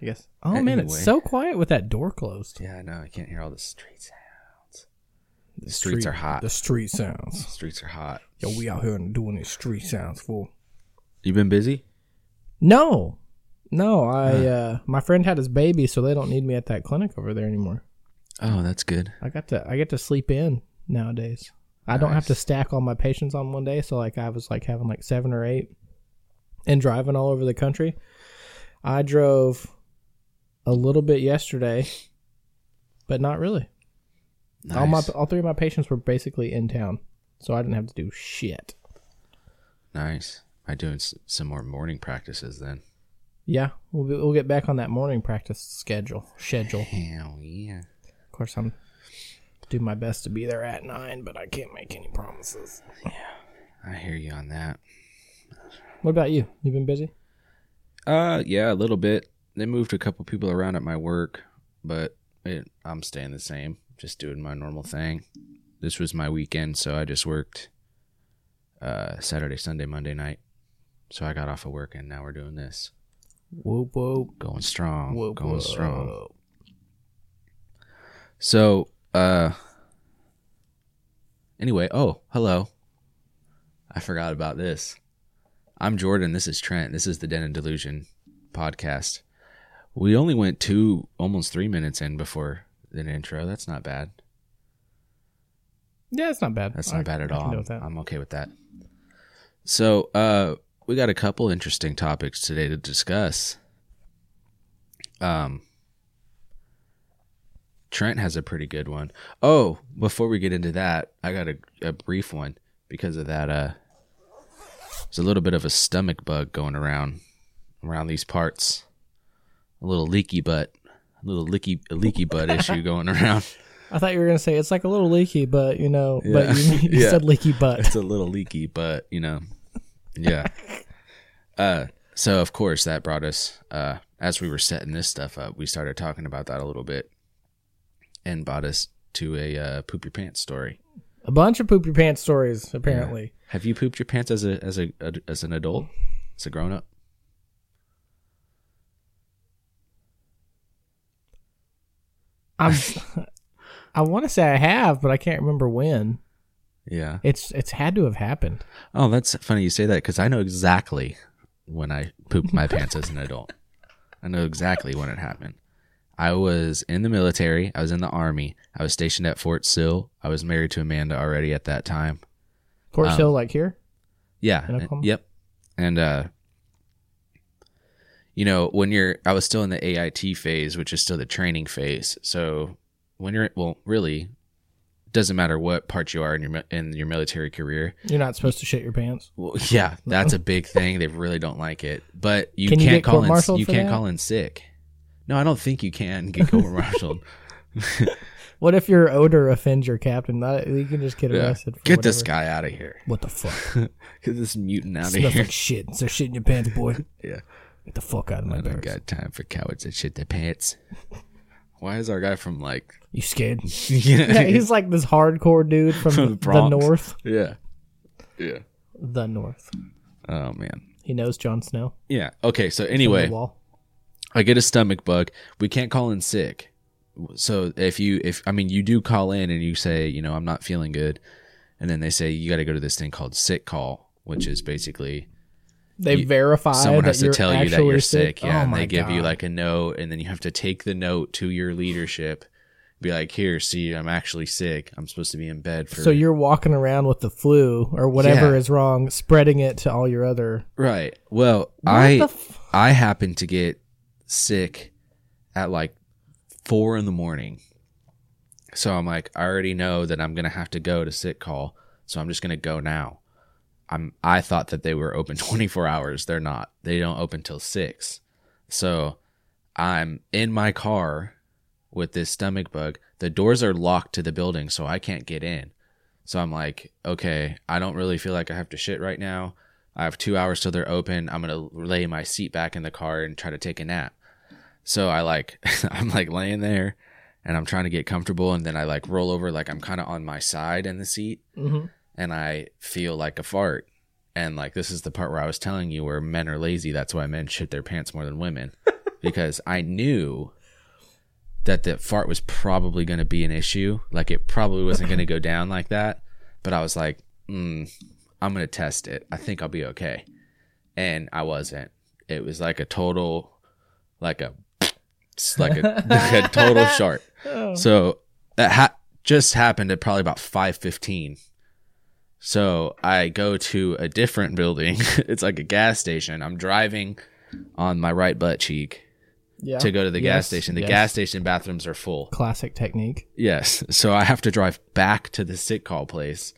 I guess. Oh man, Anyway. it's so quiet with that door closed. Yeah, I know. I can't hear all the street sounds. The streets are hot. The street sounds. Streets are hot. Yo, we out here doing these street sounds fool. You been busy? No, no. I uh, my friend had his baby, so they don't need me at that clinic over there anymore. Oh, that's good. I got to I get to sleep in nowadays. I don't have to stack all my patients on one day. So like I was like having like seven or eight, and driving all over the country. I drove a little bit yesterday, but not really. All my all three of my patients were basically in town, so I didn't have to do shit. nice. I doing some more morning practices then. Yeah, we'll be, we'll get back on that morning practice schedule. Schedule. Hell yeah. Of course, I'm do my best to be there at nine, but I can't make any promises. Yeah, I hear you on that. What about you? You been busy? Uh, yeah, a little bit. They moved a couple people around at my work, but it, I'm staying the same. Just doing my normal thing. This was my weekend, so I just worked uh, Saturday, Sunday, Monday night. So I got off of work, and now we're doing this. Whoop whoop. Going strong. Whoop going whoop. strong. So, uh, anyway, oh, hello. I forgot about this. I'm Jordan. This is Trent. This is the Den and Delusion podcast. We only went two, almost three minutes in before an intro. That's not bad. Yeah, it's not bad. That's I- not bad at all. deal with that. I'm okay with that. So, uh, we got a couple interesting topics today to discuss. Um, Trent has a pretty good one. Oh, before we get into that, I got a, a brief one because of that. Uh, there's a little bit of a stomach bug going around around these parts. A little leaky butt, a little leaky a leaky butt issue going around. I thought you were gonna say it's like a little leaky, but you know, Yeah. but you, you Yeah. said leaky butt. it's a little leaky, but you know, yeah. Uh, so of course that brought us, uh, as we were setting this stuff up, we started talking about that a little bit, and brought us to a uh, poop your pants story. A bunch of poop your pants stories, apparently. Have you pooped your pants as a as a, as an adult, as a grown up? I'm. I want to say I have, but I can't remember when. Yeah. It's it's had to have happened. Oh, that's funny you say that because I know exactly when I pooped my pants as an adult. I know exactly when it happened. I was in the military. I was in the army. I was stationed at Fort Sill. I was married to Amanda already at that time. Fort Um, Hill, like here. Yeah. And- yep. And uh you know, when you're I was still in the AIT phase, which is still the training phase. So when you're well, really doesn't matter what part you are in your in your military career. You're not supposed to shit your pants. Well, yeah, that's a big thing. They really don't like it. But you can can't get call in you can't that? call in sick. No, I don't think you can get court martialed. What if your odor offends your captain? Not, you can just get arrested. For Get this guy out of here. What the fuck? Get this mutant out of here. like shit. So shit in your pants, boy. Yeah. Get the fuck out of my I don't barracks. got time for cowards that shit their pants. Why is our guy from like You scared? yeah, yeah, he's like this hardcore dude from, From the, the the Bronx. north. yeah. Yeah. The north. Oh man. He knows Jon Snow. Yeah. Okay, so from anyway, the wall. I get a stomach bug. We can't call in sick. So if you if I mean you do call in and you say, you know, I'm not feeling good, and then they say you got to go to this thing called sick call, which is basically they you- verify someone that has to tell you that you're sick. Yeah, Oh and they give you like a note, and then you have to take the note to your leadership. Be like, here, see, I'm actually sick. I'm supposed to be in bed for. So you're walking around with the flu or whatever Yeah. is wrong, spreading it to all your other. right. Well, What I f- I happened to get sick at like four in the morning. So I'm like, I already know that I'm gonna have to go to sick call, so I'm just gonna go now. I'm I thought that they were open 24 hours. They're not. They don't open till six. So I'm in my car with this stomach bug. The doors are locked to the building, so I can't get in. So I'm like, okay, I don't really feel like I have to shit right now. I have two hours till they're open. I'm gonna lay my seat back in the car and try to take a nap. So I like, I'm like laying there, and I'm trying to get comfortable, and then I like roll over, like I'm kind of on my side in the seat, Mhm. And I feel like a fart. And like this is the part where I was telling you where men are lazy. That's why men shit their pants more than women, because I knew that the fart was probably going to be an issue. Like it probably wasn't going to go down like that. But I was like, mm, I'm going to test it. I think I'll be okay. And I wasn't. It was like a total, like a, like a, like a total shart. So that ha- just happened at probably about 5:15. So I go to a different building. it's like a gas station. I'm driving on my right butt cheek Yeah. to go to the gas station. The yes. gas station bathrooms are full. Classic technique. Yes. So I have to drive back to the sick call place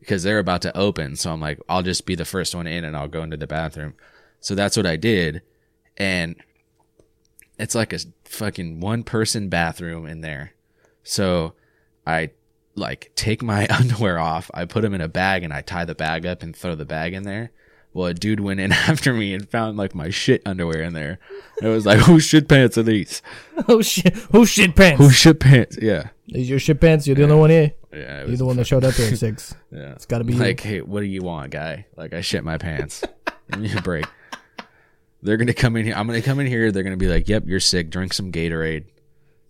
because they're about to open. So I'm like, I'll just be the first one in and I'll go into the bathroom. So that's what I did. And it's like a fucking one person bathroom in there. So I like take my underwear off, I put them in a bag and I tie the bag up and throw the bag in there. Well, a dude went in after me and found like my shit underwear in there. It was like, whose shit pants are these? oh shit! Who shit pants? Whose shit pants? Yeah. These your shit pants? You're the only one here. Yeah. You're the one that showed up here at six. Yeah. It's got to be Like, hey, what do you want, guy? Like, I shit my pants. Give me a break. They're gonna come in here. I'm gonna come in here. They're gonna be like, "Yep, you're sick. Drink some Gatorade.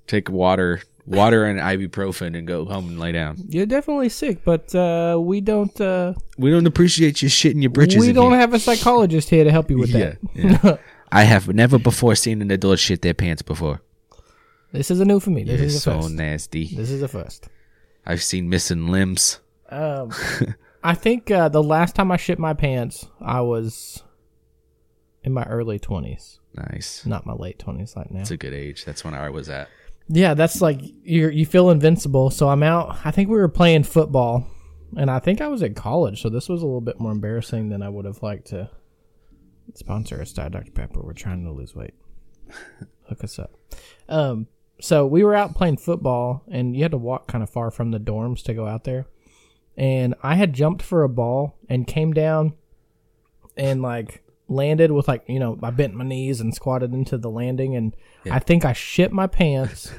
Take water, water and ibuprofen, and go home and lay down." you. You're definitely sick, but uh, we don't. Uh, We don't appreciate you shitting your britches. we don't here. have a psychologist here to help you with Yeah, that. yeah. I have never before seen an adult shit their pants before. This is a new for me. This is a so first. nasty. This is a first. I've seen missing limbs. Um, I think uh, the last time I shit my pants, I was in my early twenties, Nice. not my late twenties like now. It's a good age. That's when I was at. Yeah, that's like you you feel invincible. So I'm out. I think we were playing football, and I think I was at college. So this was a little bit more embarrassing than I would have liked to sponsor us. Diet Dr Pepper. We're trying to lose weight. Hook us up. Um. So we were out playing football, and you had to walk kind of far from the dorms to go out there. And I had jumped for a ball and came down, and like landed with like you know I bent my knees and squatted into the landing, and I think I shit my pants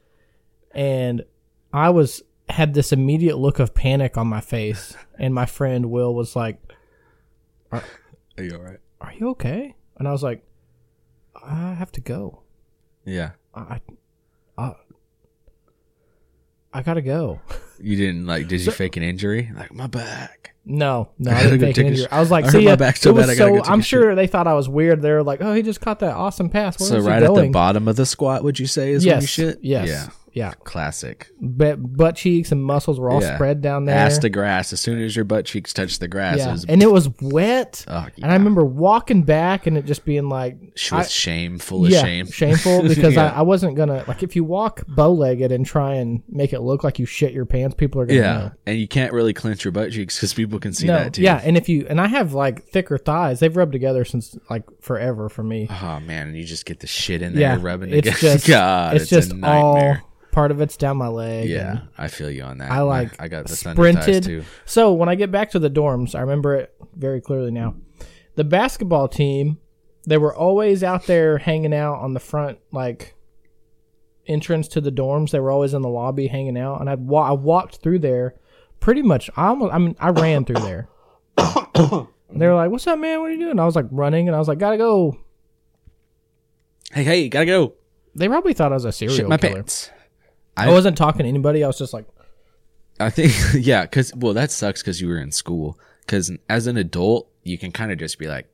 and I was had this immediate look of panic on my face, and my friend Will was like, Are you all right? "Are you okay?" And I was like, "I have to go. Yeah. I, I, I gotta go." You didn't like? Did you fake an injury? Like my back. No, no, I I didn't take an injury. sh- I was like, I "See, my back so it was bad I gotta go take I'm sure they thought I was weird. They're like, "Oh, he just caught that awesome pass." Where So right at the bottom of the squat, would you say is when you Yes, shit? yes, Yeah. Yeah. Classic. Butt, butt cheeks and muscles were all Yeah. spread down there. Ass to grass. As soon as your butt cheeks touch the grass, it yeah, was and it was wet. oh, And I remember walking back and it just being like, sh- I- with shame, full of yeah, shame. shameful because Yeah. I, I wasn't gonna like if you walk bow legged and try and make it look like you shit your pants, people are gonna Yeah, know. and you can't really clench your butt cheeks because people can see No, that too. yeah, and if you and I have like thicker thighs, they've rubbed together since like forever for me. Oh man, and you just get the shit in there yeah, rubbing it's together. just God, it's, just a all nightmare. Part of it's down my leg. Yeah, I feel you on that. I like I got the sprinted. too. So when I get back to the dorms, I remember it very clearly now. The basketball team, they were always out there hanging out on the front, like entrance to the dorms. They were always in the lobby hanging out, and I'd wa- I walked through there. Pretty much, I almost, I mean, I ran through there. they were like, "What's up, man? What are you doing?" I was like running, and I was like, "Gotta go." Hey, hey, gotta go. They probably thought I was a serial Shit my killer. pants. I wasn't talking to anybody. I was just like, I think yeah, because well, that sucks because you were in school. Because as an adult, you can kind of just be like,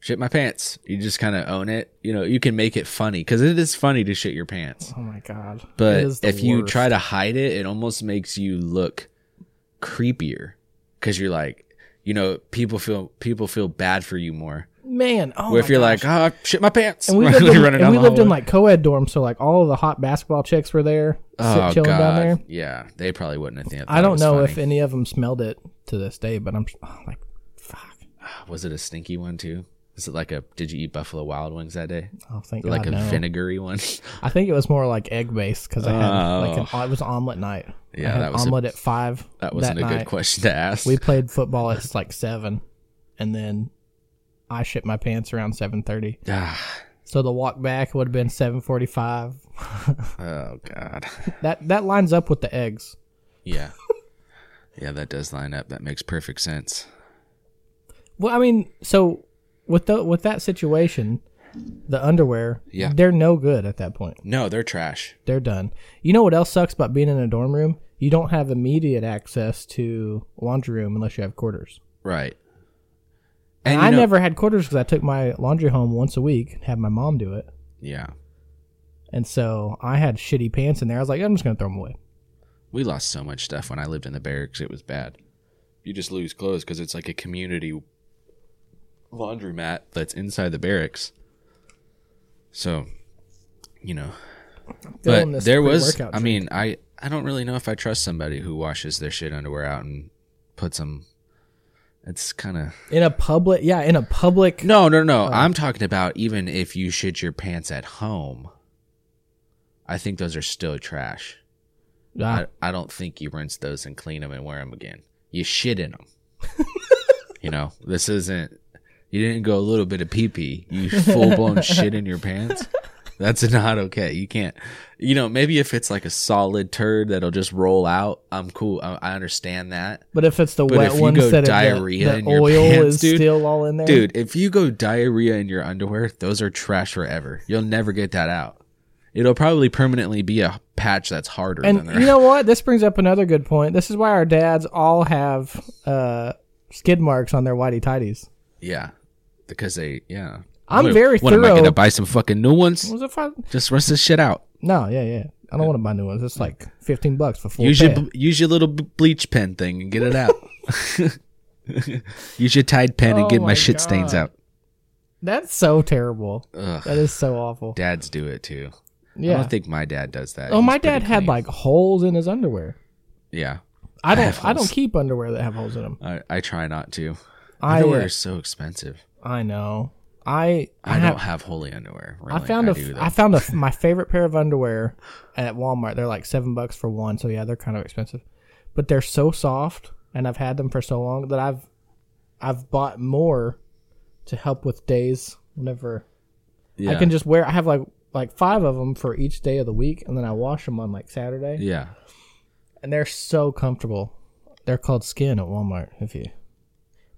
"Shit my pants." You just kind of own it. You know, you can make it funny because it is funny to shit your pants. "Oh my god!" But if you try to hide it, it almost makes you look creepier because you're like, you know, people feel people feel bad for you more. Man, oh Where if you're gosh. like, oh, shit my pants, And we lived in, and we lived in like co-ed dorms, so like all of the hot basketball chicks were there, sit, oh chilling god, down there. yeah, they probably wouldn't have. Thought I don't know funny. if any of them smelled it to this day, but I'm oh, like, fuck. was it a stinky one too. Is it like a? Did you eat Buffalo Wild Wings that day? Oh, thank God, like a no. vinegary one. I think it was more like egg based because I had like an, oh. it was omelet night. Yeah, that was a- omelet at five. That wasn't a night. good question to ask. We played football at like seven, and then I shit my pants around seven thirty. Ah, So the walk back would have been seven forty five. oh god. That that lines up with the eggs. Yeah. yeah, that does line up. That makes perfect sense. Well, I mean, so with the with that situation, the underwear, Yeah. they're no good at that point. No, they're trash. They're done. You know what else sucks about being in a dorm room? You don't have immediate access to laundry room unless you have quarters. Right. And, I know- never had quarters because I took my laundry home once a week and had my mom do it. Yeah. And so I had shitty pants in there. I was like, I'm just gonna throw them away. We lost so much stuff when I lived in the barracks. It was bad. You just lose clothes because it's like a community laundromat that's inside the barracks. So, you know, but there was, I mean, I I don't really know if I trust somebody who washes their shit underwear out and puts them. It's kind of in a public, yeah, in a public. no, no, no. I'm talking about even if you shit your pants at home. I think those are still trash. Ah, I, I don't think you rinse those and clean them and wear them again. You shit in them. you know, this isn't. You didn't go a little bit of pee pee. You full blown shit in your pants. That's not okay. You can't. You know, maybe if it's like a solid turd that'll just roll out, I'm cool. I, I understand that, but if it's the but wet ones that diarrhea the, in the your oil pants, is dude- still all in there, dude. If you go diarrhea in your underwear, those are trash forever. You'll never get that out. It'll probably permanently be a patch that's harder than And you know what? This brings up another good point. This is why our dads all have uh, skid marks on their whitey tighties. Yeah, because they yeah. I'm What- very What am I thorough. gonna buy some fucking new ones? It? Just rinse this shit out. No, yeah, yeah. I don't want to buy new ones. It's like fifteen bucks for full Use your use your little bleach pen thing and get it out. use your Tide pen Oh and get oh my my shit stains out. That's so terrible. Ugh. That is so awful. Dads do it too. I Yeah. don't think my dad does that. Oh, He's my dad had clean. like holes in his underwear. yeah. I don't. have I, don't keep underwear that have holes in them. I, I try not to. I. Underwear uh, is so expensive. I know. I. I, have, don't have holy underwear. I found a. do, though. I found a. My favorite pair of underwear at Walmart. They're like seven bucks for one. So yeah, they're kind of expensive, but they're so soft, and I've had them for so long that I've, I've bought more, to help with days whenever yeah. I can just wear. I have like like five of them for each day of the week, and then I wash them on like Saturday, Yeah. and they're so comfortable. They're called Skin at Walmart. If you,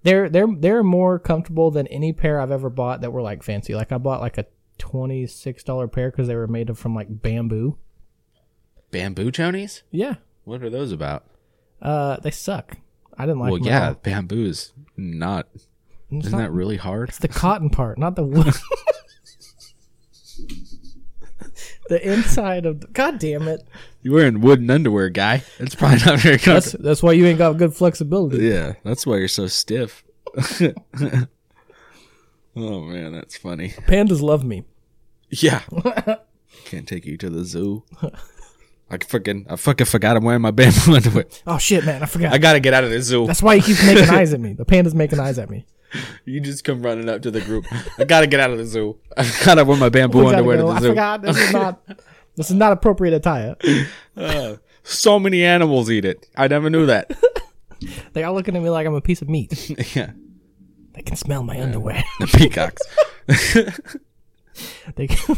they're they're they're more comfortable than any pair I've ever bought that were like fancy. Like I bought like a twenty six dollar pair because they were made of from like bamboo. Bamboo chonies? Yeah, What are those about? uh, they suck. I didn't like. well, yeah, bamboo is not. It's Isn't not- that really hard? It's the cotton part, not the wood. the inside of the, God damn it. You're wearing wooden underwear, guy. It's probably not very That's comfortable. that's why you ain't got good flexibility. Yeah, that's why you're so stiff. oh man, that's funny. Pandas love me. Yeah, can't take you to the zoo. I fucking, I fucking forgot I'm wearing my bamboo underwear. Oh shit, man, I forgot. I gotta get out of the zoo. That's why he keeps making eyes at me. The panda's making eyes at me. You just come running up to the group. I gotta get out of the zoo. I gotta wear my bamboo We underwear go. to I the zoo. forgot. This is not. This is not appropriate attire. Uh, so many animals eat it. I never knew that. They are looking at me like I'm a piece of meat. yeah, They can smell my underwear. the peacocks. they can.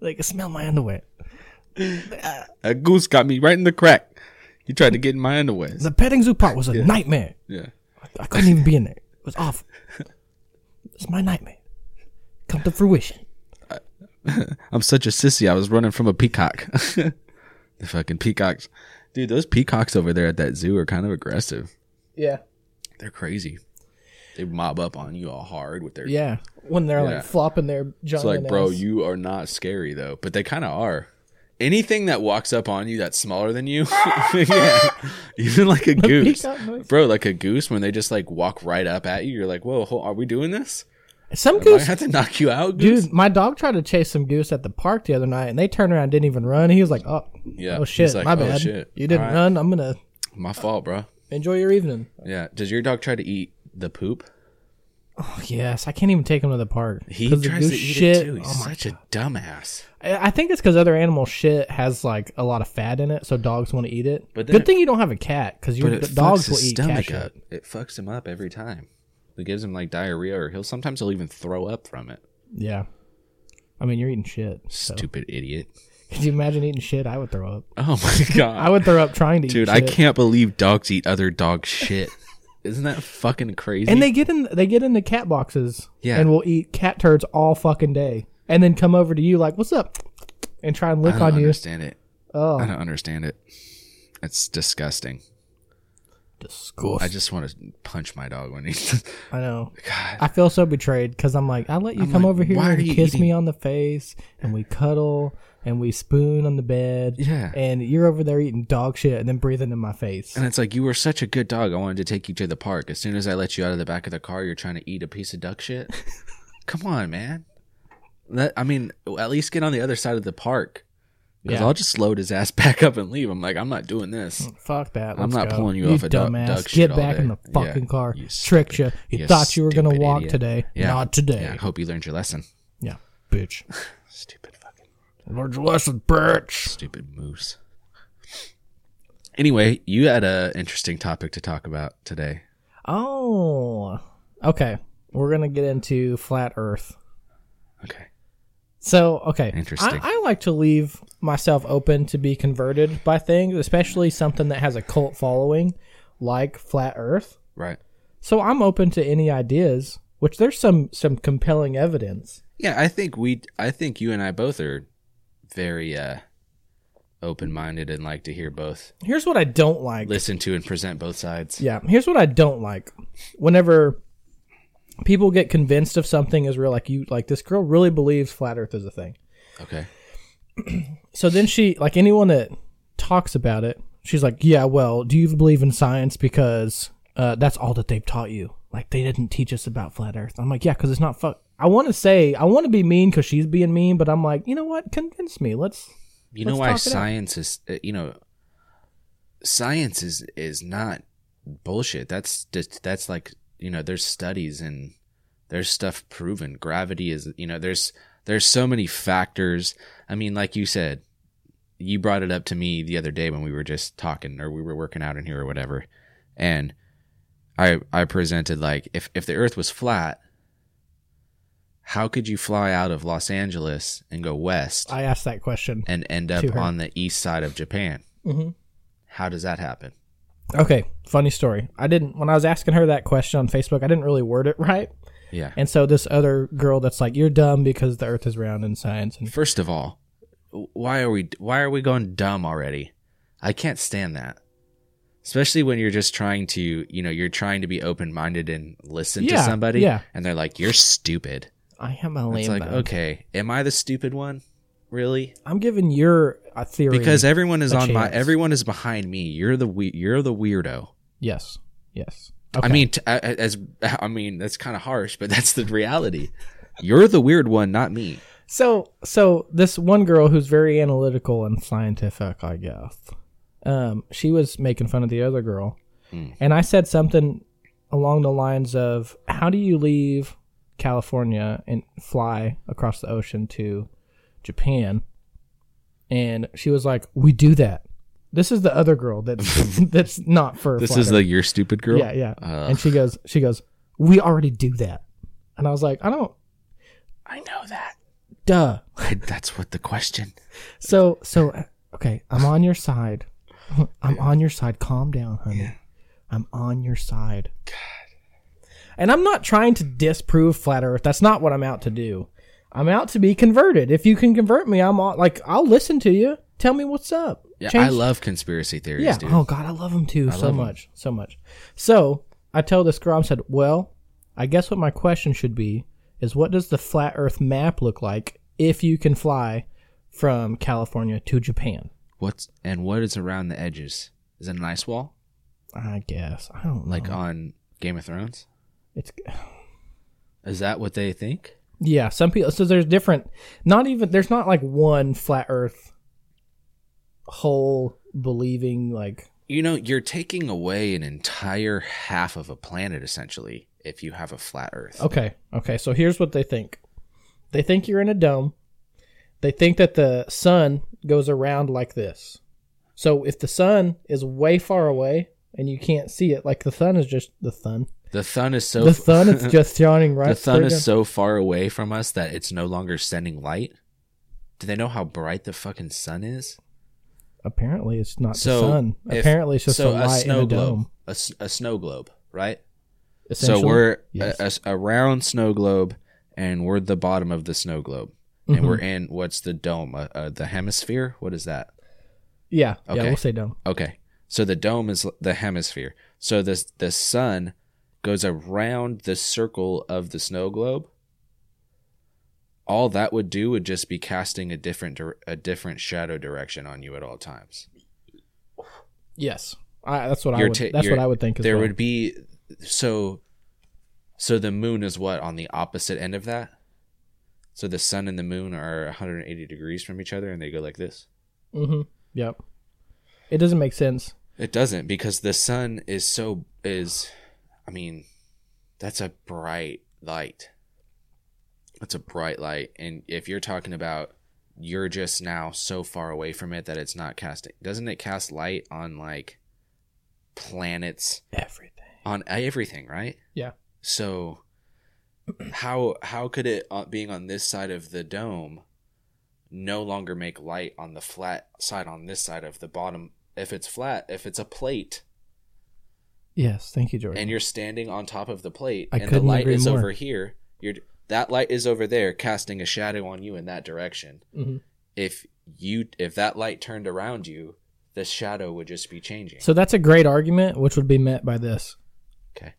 they can smell my underwear. A goose got me right in the crack. He tried to get in my underwear. The petting zoo part was a nightmare. Yeah. I couldn't even be in there. It was awful. It's my nightmare. Come to fruition. I'm such a sissy. I was running from a peacock. the fucking peacocks. Dude, those peacocks over there at that zoo are kind of aggressive. Yeah. They're crazy. They mob up on you all hard with their. Yeah. When they're Yeah. like flopping their It's like, bro, you are not scary though, but they kind of are. Anything that walks up on you that's smaller than you, yeah, even like a goose, bro, like a goose when they just like walk right up at you, you're like, whoa, are we doing this? Some I goose have to knock you out, goose. Dude, my dog tried to chase some goose at the park the other night, and they turned around, and didn't even run. He was like, "Oh, Yeah, oh shit, like, my "Oh, bad. shit. You didn't right. run. I'm gonna My fault, bro. enjoy your evening." Yeah. Does your dog try to eat the poop? Oh, yes, I can't even take him to the park. He tries to eat shit. it too. He's oh such a dumbass. I think it's because other animal shit has like a lot of fat in it, so dogs want to eat it. But good it- thing you don't have a cat because your But it d- dogs will eat cat shit. up. It fucks him up every time. It gives him like diarrhea, or he'll sometimes he'll even throw up from it. Yeah, I mean you're eating shit. So. Stupid idiot. Could you imagine eating shit? I would throw up. Oh my god. I would throw up trying to eat. Dude, I can't believe dogs eat other dog shit. Isn't that fucking crazy? And they get in they get into cat boxes. Yeah. And will eat cat turds all fucking day. And then come over to you like, What's up? And try and I lick don't on you. understand it. Oh I don't understand it. It's disgusting. Disgust. I just want to punch my dog when he. I know. God. I feel so betrayed because I'm like, I let you I'm come like, over here and kiss me on the face, and we cuddle, and we spoon on the bed, Yeah. and you're over there eating dog shit and then breathing in my face. And it's like you were such a good dog. I wanted to take you to the park. As soon as I let you out of the back of the car, you're trying to eat a piece of duck shit. Come on, man. Let, I mean, at least get on the other side of the park. Because Yeah. I'll just load his ass back up and leave. I'm like, I'm not doing this. Mm, fuck that. I'm not go. pulling you off a dog- dumbass. dog shit Get back in the Yeah, fucking car. you Tricked you. You you thought you were gonna walk idiot. today. Yeah. Not today. Yeah, I hope you learned your lesson. Yeah, bitch. Stupid fucking Learn your lesson, bitch. stupid moose. Anyway, you had an interesting topic to talk about today. Oh, okay. We're gonna get into flat Earth. Okay. So, okay. Interesting. I, I like to leave myself open to be converted by things, especially something that has a cult following, like flat Earth. Right. So I'm open to any ideas. Which there's some some compelling evidence. Yeah, I think we I think you and I both are very uh open-minded and like to hear both Here's what I don't like. listen to and present both sides. Yeah, here's what I don't like. Whenever people get convinced of something is real, like you, like this girl really believes flat Earth is a thing. Okay. So then she, like anyone that talks about it, she's like, "Yeah, well, do you believe in science because uh, that's all that they've taught you? Like they didn't teach us about flat Earth." I'm like, "Yeah, because it's not fuck." I want to say I want to be mean because she's being mean, but I'm like, you know what? Convince me. Let's. You know Let's why talk out. science is uh, you know science is is not bullshit. That's just that's like, you know, there's studies and there's stuff proven. Gravity is, you know, there's there's so many factors. I mean, like you said, you brought it up to me the other day when we were just talking or we were working out in here or whatever. And I I presented like if if the earth was flat, how could you fly out of Los Angeles and go west? I asked that question. and end up on the east side of Japan. hmm How does that happen? Okay, funny story. I didn't when I was asking her that question on Facebook. I didn't really word it right. Yeah. And so this other girl that's like, "You're dumb because the Earth is round in science." And First of all, why are we why are we going dumb already? I can't stand that. Especially when you're just trying to, you know, you're trying to be open-minded and listen to Yeah, somebody yeah. and they're like, "You're stupid." I am a lame. It's like. "Okay, am I the stupid one?" Really? I'm giving your uh, theory Because everyone is a on my chance. everyone is behind me. You're the we- you're the weirdo. yes, yes. I mean, t- as I mean, that's kind of harsh, but that's the reality. You're the weird one, not me. so so this one girl who's very analytical and scientific, I guess. Um, she was making fun of the other girl, Hmm. and I said something along the lines of, "How do you leave California and fly across the ocean to Japan?" And she was like, "We do that." This is the other girl that's that's not for. This is the you're stupid girl. Yeah, yeah. Uh, and she goes, she goes, we already do that. And I was like, I don't, I know that. duh. That's what the question. So, so, okay, I'm on your side. I'm on your side. Calm down, honey. I'm on your side. God. And I'm not trying to disprove flat Earth. That's not what I'm out to do. I'm out to be converted. If you can convert me, I'm all, like, I'll listen to you. Tell me what's up. Yeah, Change- I love conspiracy theories, Yeah. dude. Oh God, I love them too so love 'em. much, so much. So I tell this girl, I said, "Well, I guess what my question should be is, what does the flat Earth map look like if you can fly from California to Japan?" What's and what is around the edges? Is it an ice wall I guess I don't like know. on Game of Thrones? it's Is that what they think? yeah. Some people so there's different. Not even there's not like one flat Earth whole believing like You know, you're taking away an entire half of a planet essentially if you have a flat Earth. Okay. Okay. So here's what they think. They think you're in a dome. They think that the sun goes around like this. So if the sun is way far away and you can't see it, like the sun is just the sun. The sun is so The sun is just shining right. the sun is down. so far away from us that it's no longer sending light. Do they know how bright the fucking sun is? Apparently, it's not So the sun. if- Apparently, it's just so a light snow in a globe, dome. a, a snow globe. right? So we're yes. a, a, a round snow globe, and we're the bottom of the snow globe, and Mhm. we're in what's the dome? Uh, uh, the hemisphere? What is that? yeah, yeah, okay. we'll say dome. Okay, so the dome is the hemisphere. So the the sun goes around the circle of the snow globe. All that would do would just be casting a different a different shadow direction on you at all times. Yes, I, that's what I would. ta- that's what I would think as there well. would be so so the moon is what on the opposite end of that so the sun and the moon are 180 degrees from each other and they go like this Mm-hmm. Yep. It doesn't make sense. it doesn't because the sun is so is i mean that's a bright light it's a bright light and if you're talking about you're just now so far away from it that it's not casting doesn't it cast light on like planets Everything. on everything, right? Yeah. So how how could it uh, being on this side of the dome no longer make light on the flat side on this side of the bottom if it's flat, if it's a plate Yes, thank you, George. and you're standing on top of the plate I and the light is more. over here, you're that light is over there casting a shadow on you in that direction. Mhm. If you if that light turned around you, the shadow would just be changing. So that's a great argument, which would be met by this. Okay.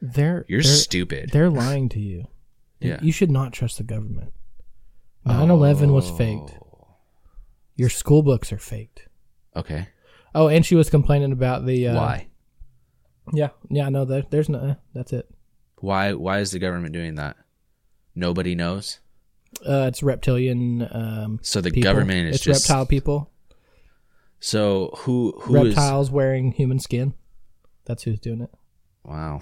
They're You're they're, stupid. they're lying to you. Yeah. You should not trust the government. 9/11 was faked. Oh. Your school books are faked. Okay. Oh, and she was complaining about the uh, Why? Yeah, yeah. No, there, there's no. That's it. Why why is the government doing that? Nobody knows. Uh, it's reptilian. Um, So the people. government is it's just reptile people. So who who is Reptiles wearing human skin. That's who's doing it. Wow.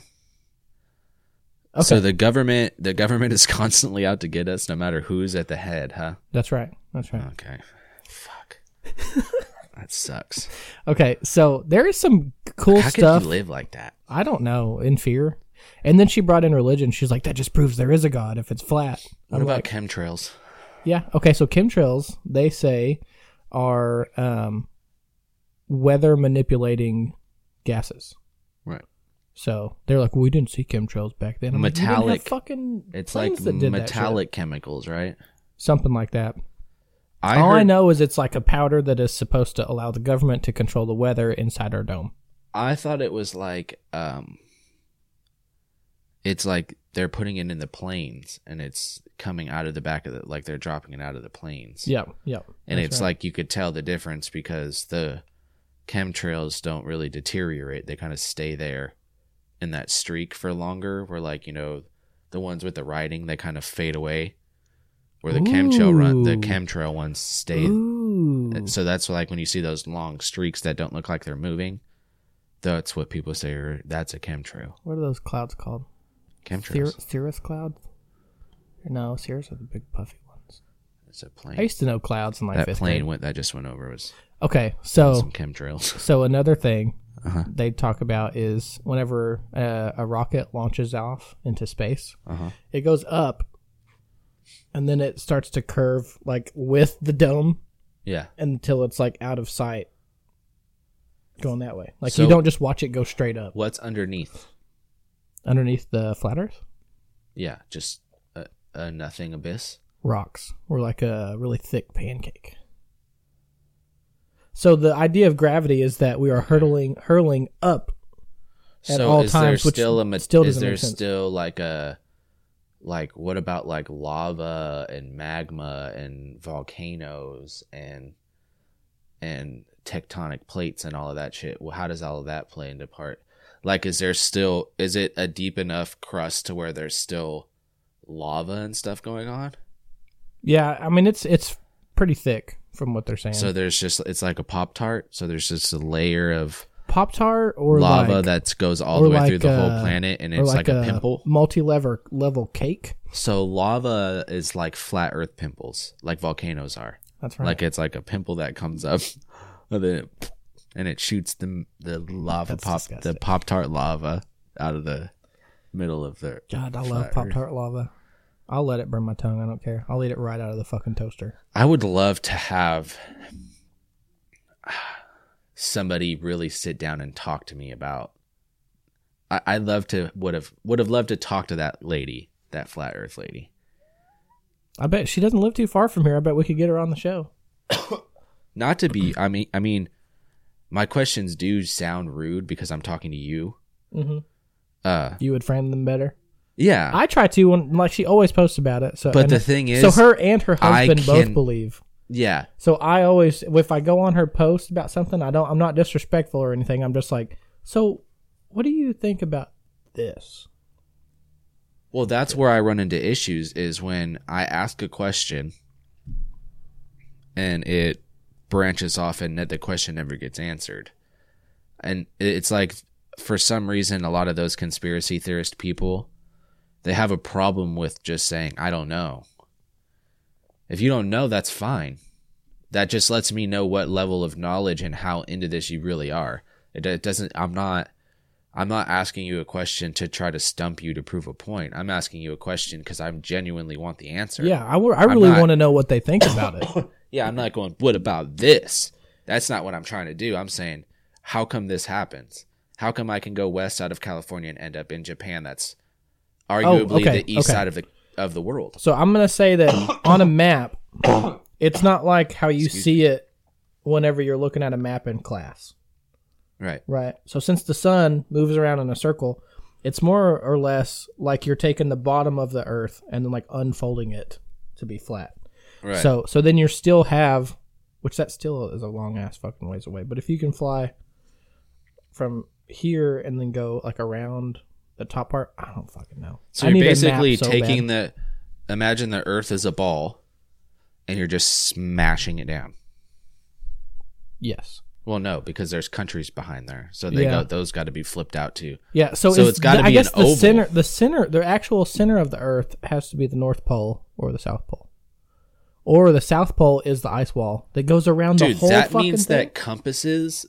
Okay, So the government the government is constantly out to get us no matter who's at the head, huh? that's right. That's right. Okay. Fuck. that sucks. Okay, so there is some cool How stuff. could you live like that? I don't know in fear. And then she brought in religion. She's like, that just proves there is a god if it's flat. What I'm about like, chemtrails? yeah. Okay, so chemtrails they say are um, weather manipulating gases. Right. So they're like, we didn't see chemtrails back then. I'm like, "You didn't have Metallic. fucking It's like that did that shit." metallic chemicals, right? something like that. I All heard, I know is it's like a powder that is supposed to allow the government to control the weather inside our dome. I thought it was like um it's like they're putting it in the planes and it's coming out of the back of the like they're dropping it out of the planes. Yeah, yeah. and it's right. like you could tell the difference because the chemtrails don't really deteriorate they kind of stay there in that streak for longer where like you know the ones with the writing they kind of fade away where the chemtrail run the chemtrail ones stay Ooh. so that's like when you see those long streaks that don't look like they're moving that's what people say are that's a chemtrail What are those clouds called? Chemtrails Cir- cirrus clouds? No, cirrus are the big puffy ones. it's a plane I used to know clouds in like that fifth plane grade. went that just went over was Okay, so some chemtrails so another thing uh-huh they talk about is whenever uh, a rocket launches off into space, uh-huh it goes up, and then it starts to curve like with the dome yeah until it's like out of sight, going that way. Like So- you don't just watch it go straight up what's underneath underneath the flat Earth. Yeah, just a, a nothing abyss. rocks or like a really thick pancake. So the idea of gravity is that we are hurtling hurling up At so all is times, there which still a ma- still is there still like a like what about like lava and magma and volcanoes and and tectonic plates and all of that shit? Well, how does all of that play into part? Like, is there still is it a deep enough crust to where there's still lava and stuff going on? Yeah, I mean it's it's pretty thick from what they're saying. So there's just it's like a pop tart. So there's just a layer of Pop tart or lava like, that goes all the way through like, the whole uh, planet, and it's like, a, pimple. multi-level level cake. So lava is like flat Earth pimples, like volcanoes are. That's right. Like it's like a pimple that comes up, and then and it shoots the the lava That's pop disgusting. the pop tart lava out of the middle of the. God, I love. Pop Tart lava. I'll let it burn my tongue. I don't care. I'll eat it right out of the fucking toaster. I would love to have somebody really sit down and talk to me about I, I love to would have would have loved to talk to that lady, that flat Earth lady. I bet she doesn't live too far from here. I bet we could get her on the show. Not to be, I mean, I mean, my questions do sound rude because I'm talking to you. Mm-hmm. Uh, You would frame them better. yeah, I try to when like she always posts about it. So, but the thing is, so her and her husband both believe. yeah, So I always, if I go on her post about something, I don't. I'm not disrespectful or anything. I'm just like, so what do you think about this? Well, that's where I run into issues is when I ask a question and it branches off and that the question never gets answered. And it's like for some reason a lot of those conspiracy theorist people they have a problem with just saying I don't know. If you don't know, that's fine. That just lets me know what level of knowledge and how into this you really are. It, it doesn't I'm not I'm not asking you a question to try to stump you to prove a point. I'm asking you a question because I genuinely want the answer. Yeah, I, w- I really want to know what they think about it. Yeah, I'm not going, what about this? That's not what I'm trying to do. I'm saying, how come this happens? How come I can go west out of California and end up in Japan that's oh, arguably Oh, okay, the east okay. side of the of the world? So I'm gonna say that on a map, it's not like how you Excuse see it whenever you're looking at a map in class, Right. right? So since the sun moves around in a circle, it's more or less like you're taking the bottom of the Earth and then like unfolding it to be flat. Right. So so then you still have, which that still is a long ass fucking ways away. But if you can fly from here and then go like around the top part, I don't fucking know. So I you're need a map basically so taking bad. the imagine the earth is a ball and you're just smashing it down. yes. Well, no, because there's countries behind there. So they Yeah. go those got to be flipped out too. Yeah, so, So it's, gotta I be guess an the oval. center, the center, the actual center of the Earth has to be the North Pole or the South Pole, or the South Pole is the ice wall that goes around the Dude, whole that fucking means thing. that compasses.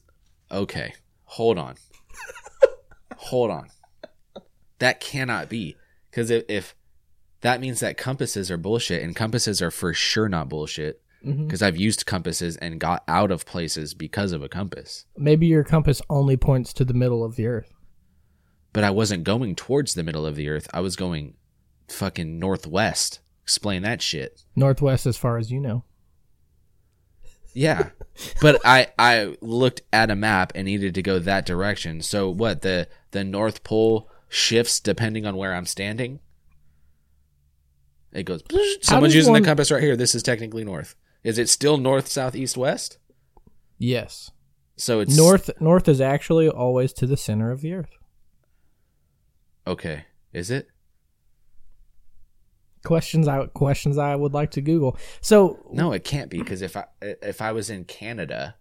Okay, hold on, hold on. That cannot be because if, if that means that compasses are bullshit, and compasses are for sure not bullshit mm-hmm. because I've used compasses and got out of places because of a compass. Maybe your compass only points to the middle of the Earth. But I wasn't going towards the middle of the earth. I was going fucking northwest. Explain that shit. Northwest, as far as you know. Yeah. but I I looked at a map and needed to go that direction. So what the the North Pole shifts depending on where I'm standing. It goes. Someone's using one- the compass right here. This is technically north. Is it still north, south, east, west? Yes, So it's north. North is actually always to the center of the Earth. Okay, is it? Questions I questions I would like to Google. So No, it can't be because if I if I was in Canada,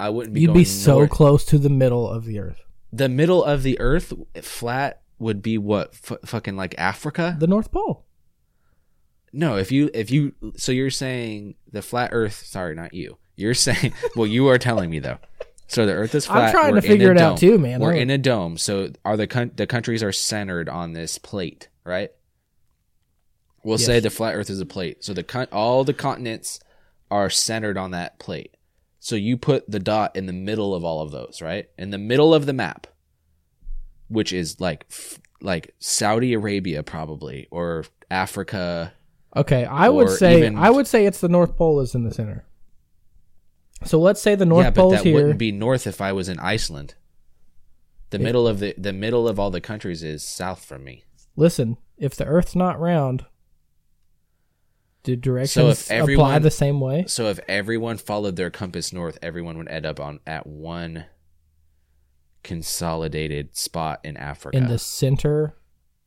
I wouldn't be. you'd be so north. close to the middle of the Earth, The middle of the Earth, flat, would be what? F- fucking like Africa? the North Pole. No, if you if you so you're saying the flat Earth. Sorry, not you. You're saying well, you are telling me though. So the Earth is flat. I'm trying we're to figure it out too, man. We're I- in a dome. So are the coun- the countries are centered on this plate, right? We'll say the flat Earth is a plate. So the con- all the continents are centered on that plate. So you put the dot in the middle of all of those, right? In the middle of the map, which is like f- like Saudi Arabia probably or Africa. Okay, I would say even- I would say it's the North Pole is in the center. So let's say the North yeah, but that here. wouldn't be north if I was in Iceland. The Yeah. middle of the the middle of all the countries is south from me. Listen, if the Earth's not round, do directions apply everyone- the same way? So if everyone followed their compass north, everyone would end up on at one consolidated spot in Africa In the center.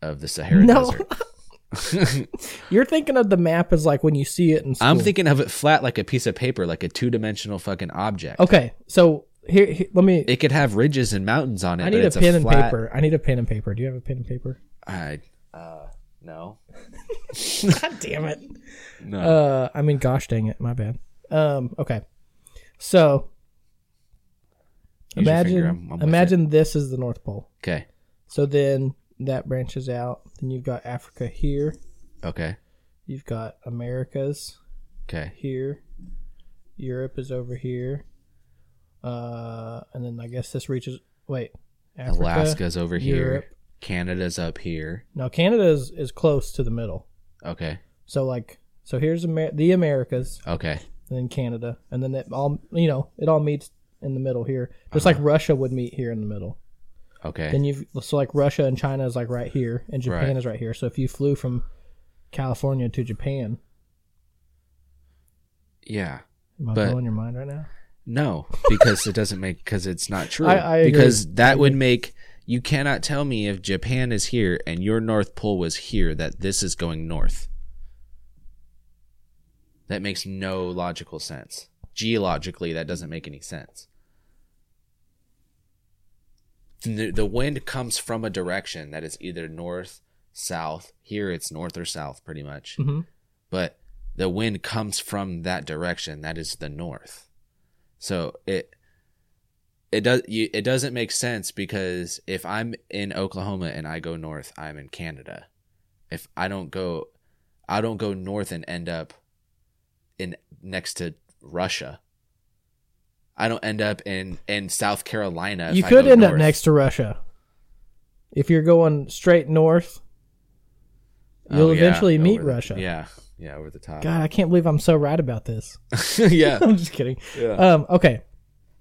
of the Sahara No. Desert. You're thinking of the map as like when you see it in school. I'm thinking of it flat like a piece of paper, like a two dimensional fucking object. Okay, so here, here let me. It could have ridges and mountains on it. I need a pen and flat- paper. I need a pen and paper. Do you have a pen and paper? I uh no. God damn it. No. Uh, I mean, gosh dang it, my bad. Um, okay, so Use imagine I'm- I'm with imagine this is the North Pole. okay. So then that branches out. Then you've got Africa here. Okay. You've got Americas Okay. here. Europe is over here. Uh, and then I guess this reaches. Wait, Africa, Alaska's over here. Canada's up here. Now Canada is, is close to the middle. Okay. So like so here's Amer- the Americas Okay. and then Canada and then it all you know it all meets in the middle here just uh-huh. like Russia would meet here in the middle. Okay. Then you've so like Russia and China is like right here and Japan Right. is right here. So if you flew from California to Japan, yeah. am I But- blowing your mind right now? No, because it doesn't make because it's not true. I- I because that would make you cannot tell me if Japan is here and your North Pole was here that this is going north. That makes no logical sense. Geologically, that doesn't make any sense. The, the wind comes from a direction that is either north, south. Here it's north or south, pretty much. Mm-hmm. But the wind comes from that direction. That is the north. So it it does you, it doesn't make sense because if I'm in Oklahoma and I go north, I'm in Canada. If I don't go I don't go north and end up in next to Russia. I don't end up in in South Carolina. You could end up next to Russia if you're going straight north. You'll Oh, yeah, eventually meet the- Russia. Yeah, yeah, over the top. God, I can't believe I'm so right about this. yeah, I'm just kidding. yeah. Um, okay.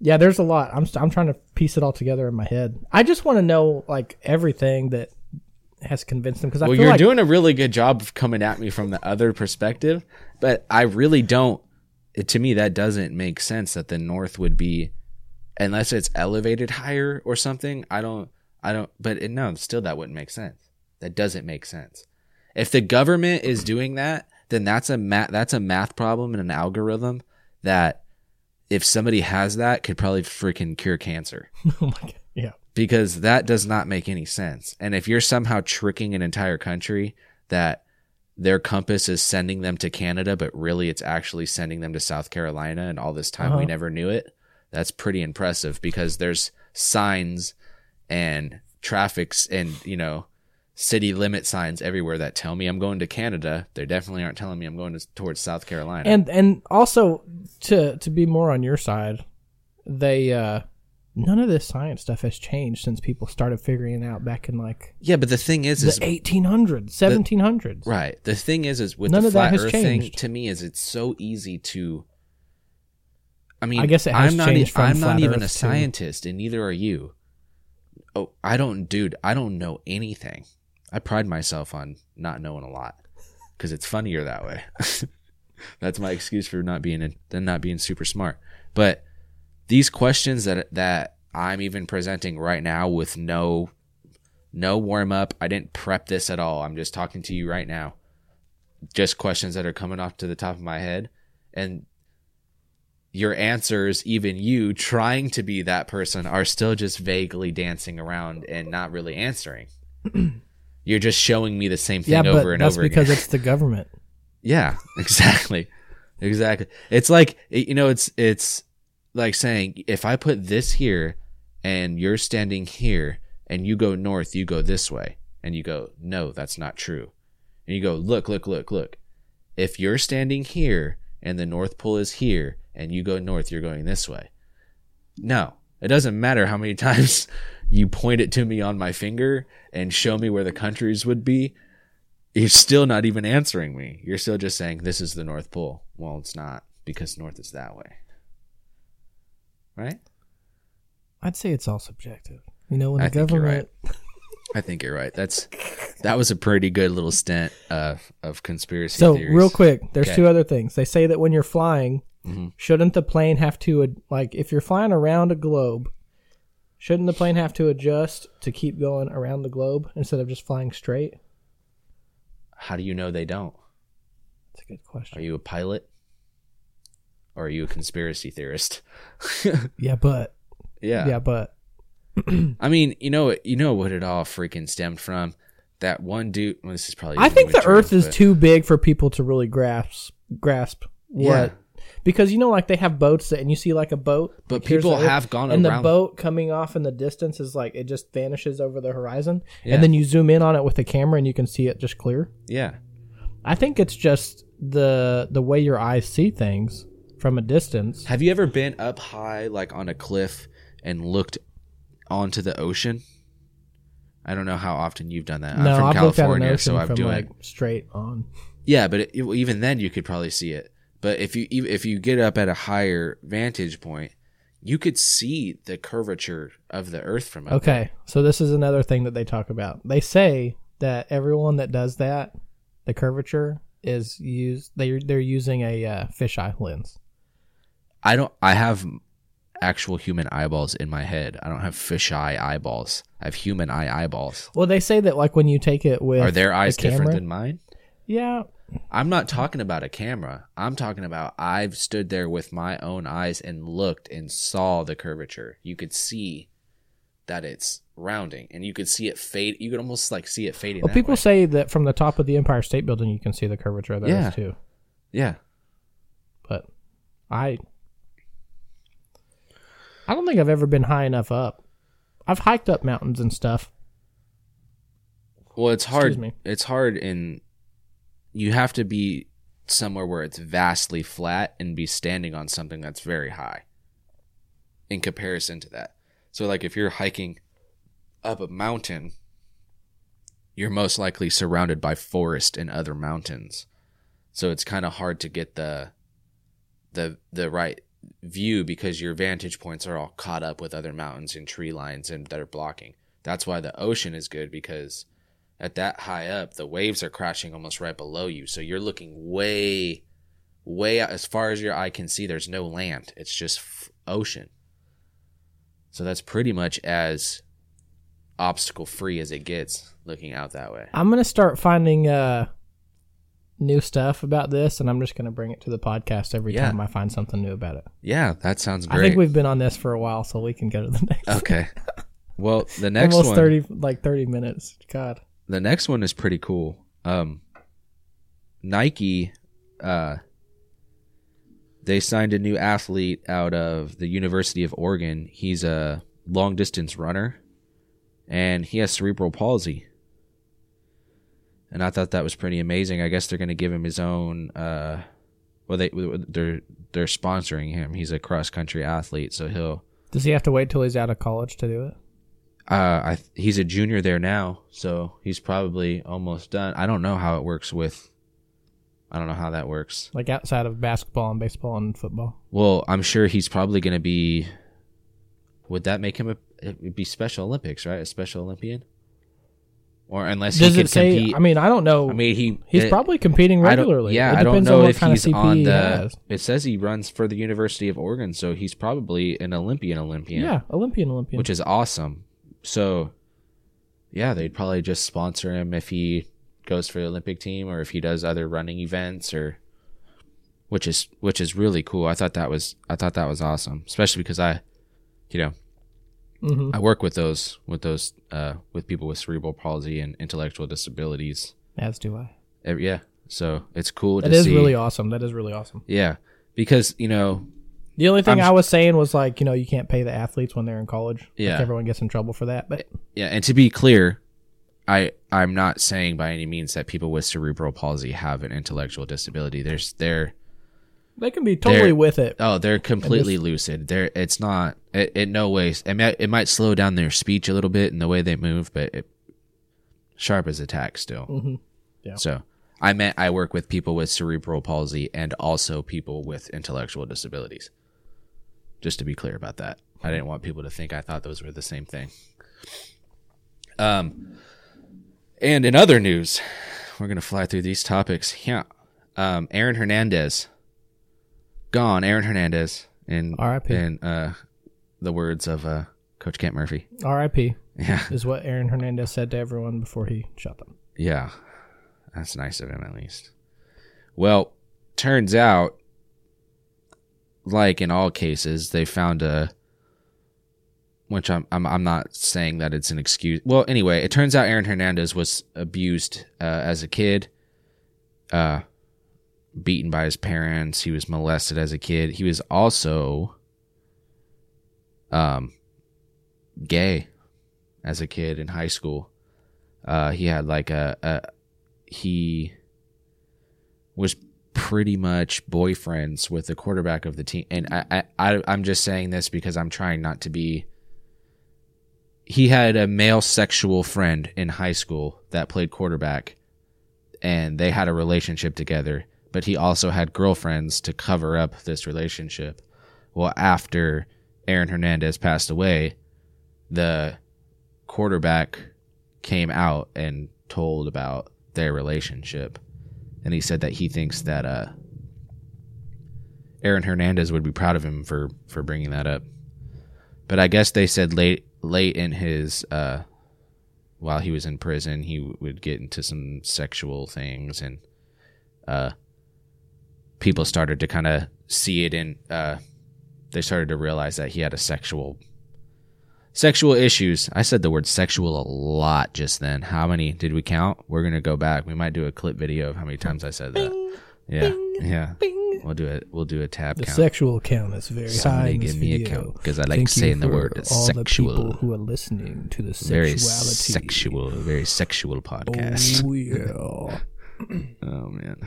Yeah, there's a lot. I'm I'm trying to piece it all together in my head. I just want to know like everything that has convinced them because I well, you're like doing a really good job of coming at me from the other perspective, but I really don't. It, to me, that doesn't make sense that the North would be, unless it's elevated higher or something. I don't. I don't. But it, no, still that wouldn't make sense. That doesn't make sense. If the government is doing that, then that's a math. That's a math problem and an algorithm that, if somebody has that, could probably freaking cure cancer oh my God. Yeah. because that does not make any sense. And if you're somehow tricking an entire country that their compass is sending them to Canada, but really it's actually sending them to South Carolina, and all this time we Uh-huh. never knew it, that's pretty impressive because there's signs and traffics and, you know, city limit signs everywhere that tell me I'm going to Canada. They definitely aren't telling me I'm going to, towards South Carolina. And and also to to be more on your side, they uh none of this science stuff has changed since people started figuring it out back in like yeah, but the thing is, the is 1800s, 1700s. Right. The thing is, is with None the of that flat has Earth thing, changed. to me, is it's so easy to. I mean, I guess it has I'm not. changed I'm not even a to- scientist, and neither are you. Oh, I don't, dude. I don't know anything. I pride myself on not knowing a lot because it's funnier that way. That's my excuse for not being in, than not being super smart. But these questions that that I'm even presenting right now with no no warm up. I didn't prep this at all. I'm just talking to you right now. Just questions that are coming off to the top of my head and your answers, even you trying to be that person, are still just vaguely dancing around and not really answering. You're just showing me the same thing Yeah, but over and that's over because again. it's the government. Yeah, exactly. Exactly. It's like you know, it's it's like saying if I put this here and you're standing here and you go north, you go this way. And you go, "No, that's not true." And you go, "Look, look, look, look. If you're standing here and the North Pole is here and you go north, you're going this way." No. It doesn't matter how many times you point it to me on my finger and show me where the countries would be you're still not even answering me. You're still just saying this is the North Pole. Well, it's not because north is that way. Right? I'd say it's all subjective. You know, when I the think you're government I think you're right. That's that was a pretty good little stint uh, of conspiracy So, theories. real quick, there's Okay. two other things. They say that when you're flying, Mhm. shouldn't the plane have to like if you're flying around a globe, shouldn't the plane have to adjust to keep going around the globe instead of just flying straight? How do you know they don't? That's a good question. Are you a pilot? Or are you a conspiracy theorist? Yeah, but yeah. yeah, but I mean, you know, you know what it all freaking stemmed from. That one dude. Well, this is probably. I think the Earth is but- too big for people to really grasp grasp what. Yeah. Because you know, like they have boats that, and you see like a boat, But here's people the have gone and around. the boat coming off in the distance is like it just vanishes over the horizon, Yeah. and then you zoom in on it with a camera, and you can see it just clear. Yeah. I think it's just the the way your eyes see things from a distance. Have you ever been up high, like on a cliff, and looked onto the ocean. I don't know how often you've done that. no, I'm from I've looked at an California, ocean so I'm from doing like straight on. Yeah, but it, even then you could probably see it. But if you if you get up at a higher vantage point, you could see the curvature of the Earth from up there. Okay, so this is another thing that they talk about. They say that everyone that does that, the curvature is used. They they're using a uh, fisheye lens. I don't. I have actual human eyeballs in my head. I don't have fisheye eyeballs. I have human eye eyeballs. Well, they say that like when you take it with Are their eyes a different than mine? Yeah, I'm not talking about a camera. I'm talking about I've stood there with my own eyes and looked and saw the curvature. You could see that it's rounding, and you could see it fade. You could almost like see it fading. well, people way. say that from the top of the Empire State Building you can see the curvature of the Yeah. Earth too. yeah. But I, I don't think I've ever been high enough up. I've hiked up mountains and stuff. Well, it's hard. It's hard in. You have to be somewhere where it's vastly flat and be standing on something that's very high. In comparison to that, so like if you're hiking up a mountain, you're most likely surrounded by forest and other mountains, so it's kind of hard to get the the the right view because your vantage points are all caught up with other mountains and tree lines and that are blocking. That's why the ocean is good because at that high up, the waves are crashing almost right below you. So you're looking way, way out, as far as your eye can see. There's no land, it's just f- ocean. So that's pretty much as obstacle free as it gets looking out that way. I'm gonna start finding uh, new stuff about this, and I'm just gonna bring it to the podcast every Yeah. time I find something new about it. Yeah, that sounds I think we've been on this for a while, so we can go to the next. okay. Well, the next Almost one, thirty, like thirty minutes. God. The next one is pretty cool. Um, Nike, uh, they signed a new athlete out of the University of Oregon. He's a long distance runner, and he has cerebral palsy. And I thought that was pretty amazing. I guess they're going to give him his own. Uh, well, they they're they're sponsoring him. He's a cross country athlete, so he'll Does he have to wait till he's out of college to do it? Uh, I he's a junior there now, so he's probably almost done. I don't know how it works with. I don't know how that works. Like outside of basketball and baseball and football? Well, I'm sure he's probably going to be. Would that make him a? It'd be Special Olympics, right? A Special Olympian. Or unless Does he it say? compete. I mean, I don't know. I mean, he he's it- probably competing I regularly. yeah, it I don't depends know on what if he's on he the. has. It says he runs for the University of Oregon, so he's probably an Olympian Olympian. Yeah, Olympian, Olympian. which is awesome. So, yeah, they'd probably just sponsor him if he goes for the Olympic team or if he does other running events or which is which is really cool. I thought that was I thought that was awesome, especially because I you know, hmm I work with those with those uh with people with cerebral palsy and intellectual disabilities. As do I. Yeah. So, it's cool That is see. really awesome. That is really awesome. Yeah. Because, you know, The only thing I'm- i was saying was like, you know, you can't pay the athletes when they're in college. Yeah. Like everyone gets in trouble for that. But Yeah, and to be clear, I I'm not saying by any means that people with cerebral palsy have an intellectual disability. There's they're they can be totally with it. oh they're completely lucid. They're it's not it, it no ways. It might it might slow down their speech a little bit and the way they move, but it, sharp as a tack still. Mhm. Yeah. So I meant I work with people with cerebral palsy and also people with intellectual disabilities. Just to be clear about that. I didn't want people to think I thought those were the same thing. Um and in other news, we're gonna fly through these topics. Yeah. Um Aaron Hernandez. Gone, Aaron Hernandez in R.I.P.. in uh the words of uh Coach Kent Murphy. R.I.P. Yeah. is what Aaron Hernandez said to everyone before he shot them. Yeah. That's nice of him at least. Well, turns out like in all cases, they found a which I'm I'm I'm not saying that it's an excuse. Well, anyway, it turns out Aaron Hernandez was abused uh, as a kid. Uh beaten by his parents, he was molested as a kid. He was also um gay as a kid in high school. Uh, he had like a, a he was pretty much boyfriends with the quarterback of the team, and I, I, I I'm just saying this because I'm trying not to be he had a male sexual friend in high school that played quarterback and they had a relationship together, but he also had girlfriends to cover up this relationship. Well, after Aaron Hernandez passed away, the quarterback came out and told about their relationship. And he said that he thinks that uh, Aaron Hernandez would be proud of him for, for bringing that up. But I guess they said late late in his uh, while he was in prison, he would get into some sexual things, and uh, people started to kind of see it in. Uh, they started to realize that he had a sexual sexual issues. I said the word sexual a lot just then. How many did we count? We're gonna go back. We might do a clip video of how many times I said that. Yeah, yeah. We'll do it. We'll do a tab The count. sexual count is very high. Somebody in this give me a video. count because I like Thank you saying the for word all the sexual. people who are listening to the sexuality. very sexuality. sexual, very sexual podcast. Oh yeah. Oh man,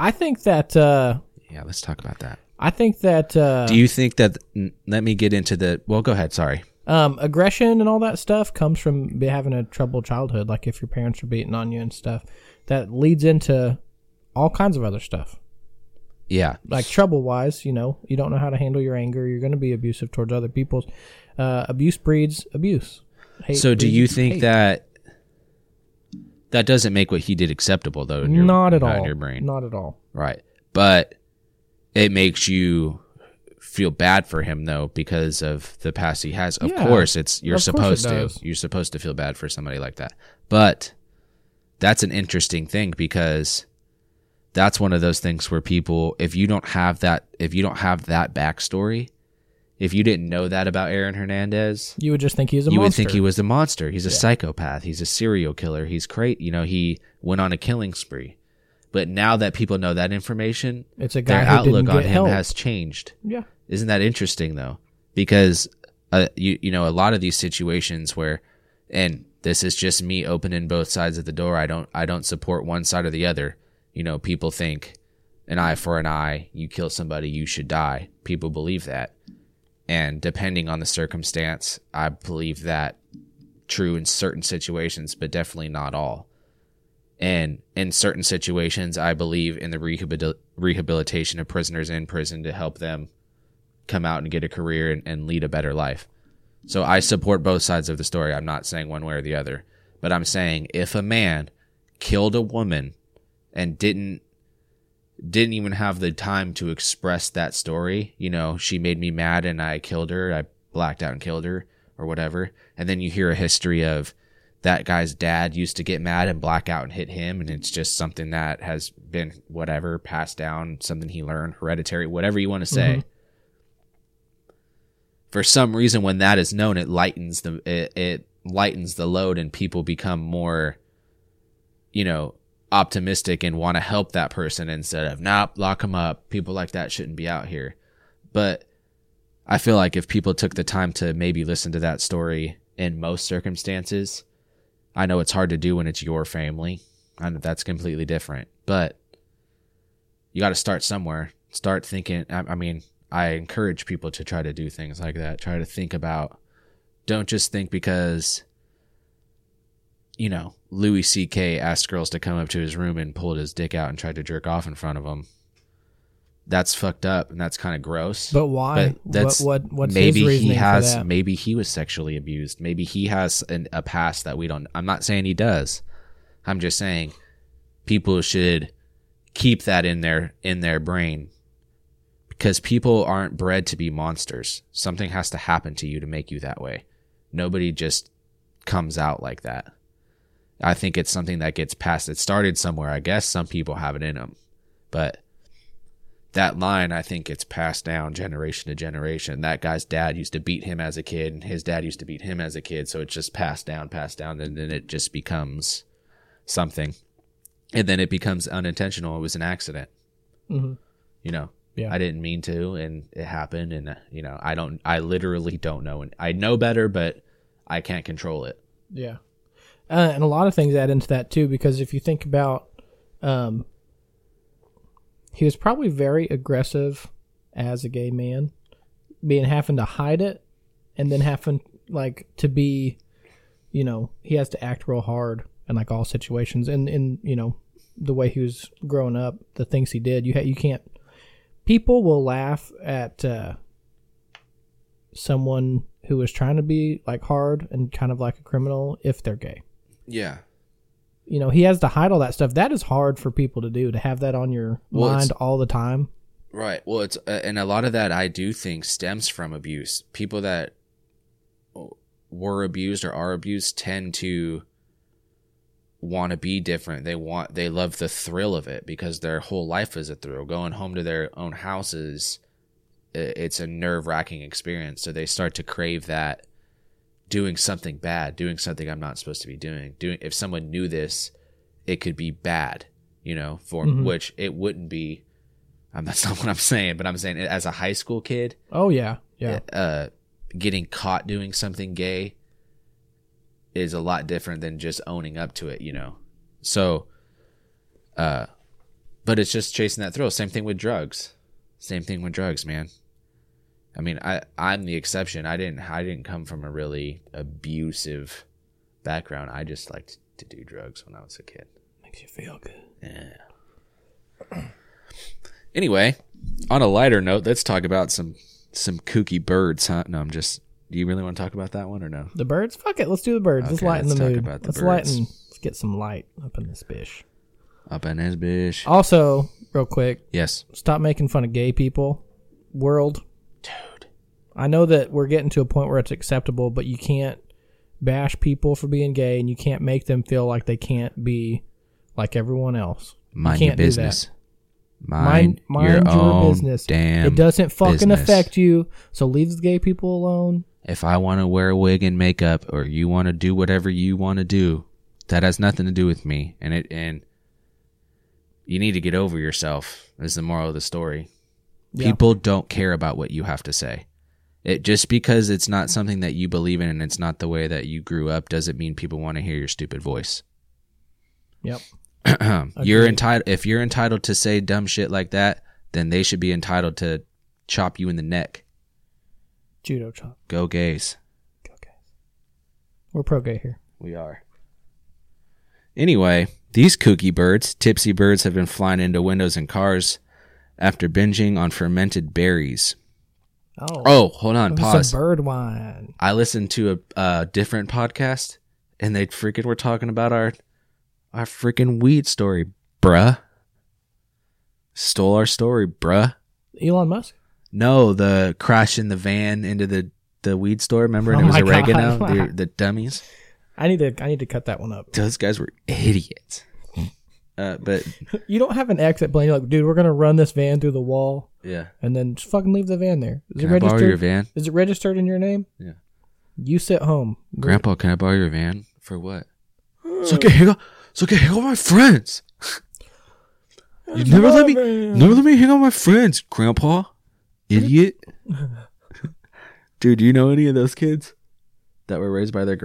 I think that. uh yeah. Let's talk about that. I think that. uh Do you think that? Let me get into the. Well, go ahead. Sorry. um, aggression and all that stuff comes from be having a troubled childhood. Like if your parents are beating on you and stuff, that leads into all kinds of other stuff. Yeah. Like trouble wise, you know, you don't know how to handle your anger. You're going to be abusive towards other people's. Uh, abuse breeds abuse. Hate So, do you think hate. that that doesn't make what he did acceptable, though? In your, not at all? In your brain, Not at all. right? But it makes you feel bad for him, though, because of the past he has. Of Yeah, course, it's you're course it supposed to. You're supposed to feel bad for somebody like that. But that's an interesting thing because that's one of those things where people if you don't have that if you don't have that backstory if you didn't know that about aaron hernandez You would just think he was a you monster. would think he was a monster he's a psychopath he's a serial killer he's great you know he went on a killing spree but now that people know that information It's a guy their outlook on him help. has changed yeah. isn't that interesting though? Because uh, you you know a lot of these situations where, and this is just me opening both sides of the door. I don't I don't support one side or the other. You know, people think an eye for an eye. You kill somebody, you should die. People believe that, and depending on the circumstance, I believe that true in certain situations, but definitely not all. And in certain situations, I believe in the rehabil- rehabilitation of prisoners in prison to help them come out and get a career and, and lead a better life. So I support both sides of the story. I'm not saying one way or the other, but I'm saying if a man killed a woman and didn't didn't even have the time to express that story, you know, she made me mad and I killed her, I blacked out and killed her or whatever, and then you hear a history of that guy's dad used to get mad and black out and hit him and it's just something that has been whatever passed down something he learned hereditary whatever you want to say mm-hmm. for some reason when that is known it lightens the it, it lightens the load and people become more you know optimistic and want to help that person instead of nah lock him up. People like that shouldn't be out here. But i feel like if people took the time to maybe listen to that story in most circumstances i know it's hard to do when it's your family I know that's completely different but you got to start somewhere. Start thinking I, I mean i encourage people to try to do things like that. Try to think about don't just think because you know louis ck asked girls to come up to his room and pulled his dick out and tried to jerk off in front of him that's fucked up and that's kind of gross. But why? But that's what, what what's maybe his reasoning he has maybe he was sexually abused. Maybe he has an, a past that we don't i'm not saying he does. I'm just saying people should keep that in their in their brain because people aren't bred to be monsters. Something has to happen to you to make you that way. Nobody just comes out like that. I think it's something that gets passed. It started somewhere i guess. Some people have it in them but that line I think gets passed down generation to generation. That guy's dad used to beat him as a kid, and his dad used to beat him as a kid, so it's just passed down, passed down, and then it just becomes something, and then it becomes unintentional. It was an accident, Mhm. you know. Yeah. I didn't mean to, and it happened, and uh, you know, I don't, I literally don't know, and I know better, but I can't control it. Yeah. Uh, and a lot of things add into that too, because if you think about, um, he was probably very aggressive as a gay man, being having to hide it, and then having like to be, you know, he has to act real hard in like all situations, and in you know the way he was growing up, the things he did. You ha- you can't. People will laugh at uh, someone who is trying to be like hard and kind of like a criminal if they're gay. Yeah. You know, he has to hide all that stuff. That is hard for people to do to have that on your Well, mind all the time. Right. Well, it's uh, and a lot of that I do think stems from abuse. People that were abused or are abused tend to want to be different. They want they love the thrill of it because their whole life is a thrill. Going home to their own houses, it's a nerve-wracking experience. So they start to crave that doing something bad, doing something I'm not supposed to be doing. Doing if someone knew this, it could be bad, you know, for Mhm. which it wouldn't be um, that's not what I'm saying, but I'm saying as a high school kid, Oh yeah, yeah. uh, getting caught doing something gay is a lot different than just owning up to it, you know. So, uh, but it's just chasing that thrill. Same thing with drugs. Same thing with drugs, man. I mean, I I'm the exception. I didn't I didn't come from a really abusive background. I just liked to do drugs when I was a kid. Makes you feel good. Yeah. Anyway, on a lighter note, let's talk about some some kooky birds, huh? No, I'm just. Do you really want to talk about that one or no? The birds? Fuck it. Let's do the birds. let's lighten let's the talk mood. about the let's birds. lighten. Let's get some light up in this bish. Up in this bish. Also, real quick, Yes, stop making fun of gay people. World. I know that we're getting to a point where it's acceptable, but you can't bash people for being gay, and you can't make them feel like they can't be like everyone else. Mind you your can't do that. business. Mind, Mind, mind your, your, own business. damn. it doesn't fucking business. affect you. So leave the gay people alone. If I want to wear a wig and makeup, or you want to do whatever you want to do, that has nothing to do with me. And it and you need to get over yourself. Is the moral of the story. Yeah. People don't care about what you have to say. It just because it's not something that you believe in and it's not the way that you grew up doesn't mean people want to hear your stupid voice. Yep. you're entitled if you're entitled to say dumb shit like that, then they should be entitled to chop you in the neck. Judo chop. Go gays. Okay. We're pro gay here. We are. Anyway, these kooky birds, tipsy birds, have been flying into windows and cars after binging on fermented berries. Oh. Oh, hold on, Some pause. bird wine. I listened to a, a different podcast, and they freaking were talking about our our freaking weed story, bruh. Stole our story, bruh. Elon Musk. No, the crash in the van into the the weed store. Remember, and Oh it was oregano. The, the dummies. I need to. I need to cut that one up. Those guys were idiots. Uh, but You don't have an exit plan. You're like, dude, we're gonna run this van through the wall yeah, and then just fucking leave the van there. Is can it I borrow your registered? van, Is it registered in your name? Yeah. You sit home. Grandpa? Can I borrow your van for what? So okay, hang out. So okay, hang out with my friends. You never let me, never let me hang out with my friends, Grandpa. Idiot. Dude, do you know any of those kids that were raised by their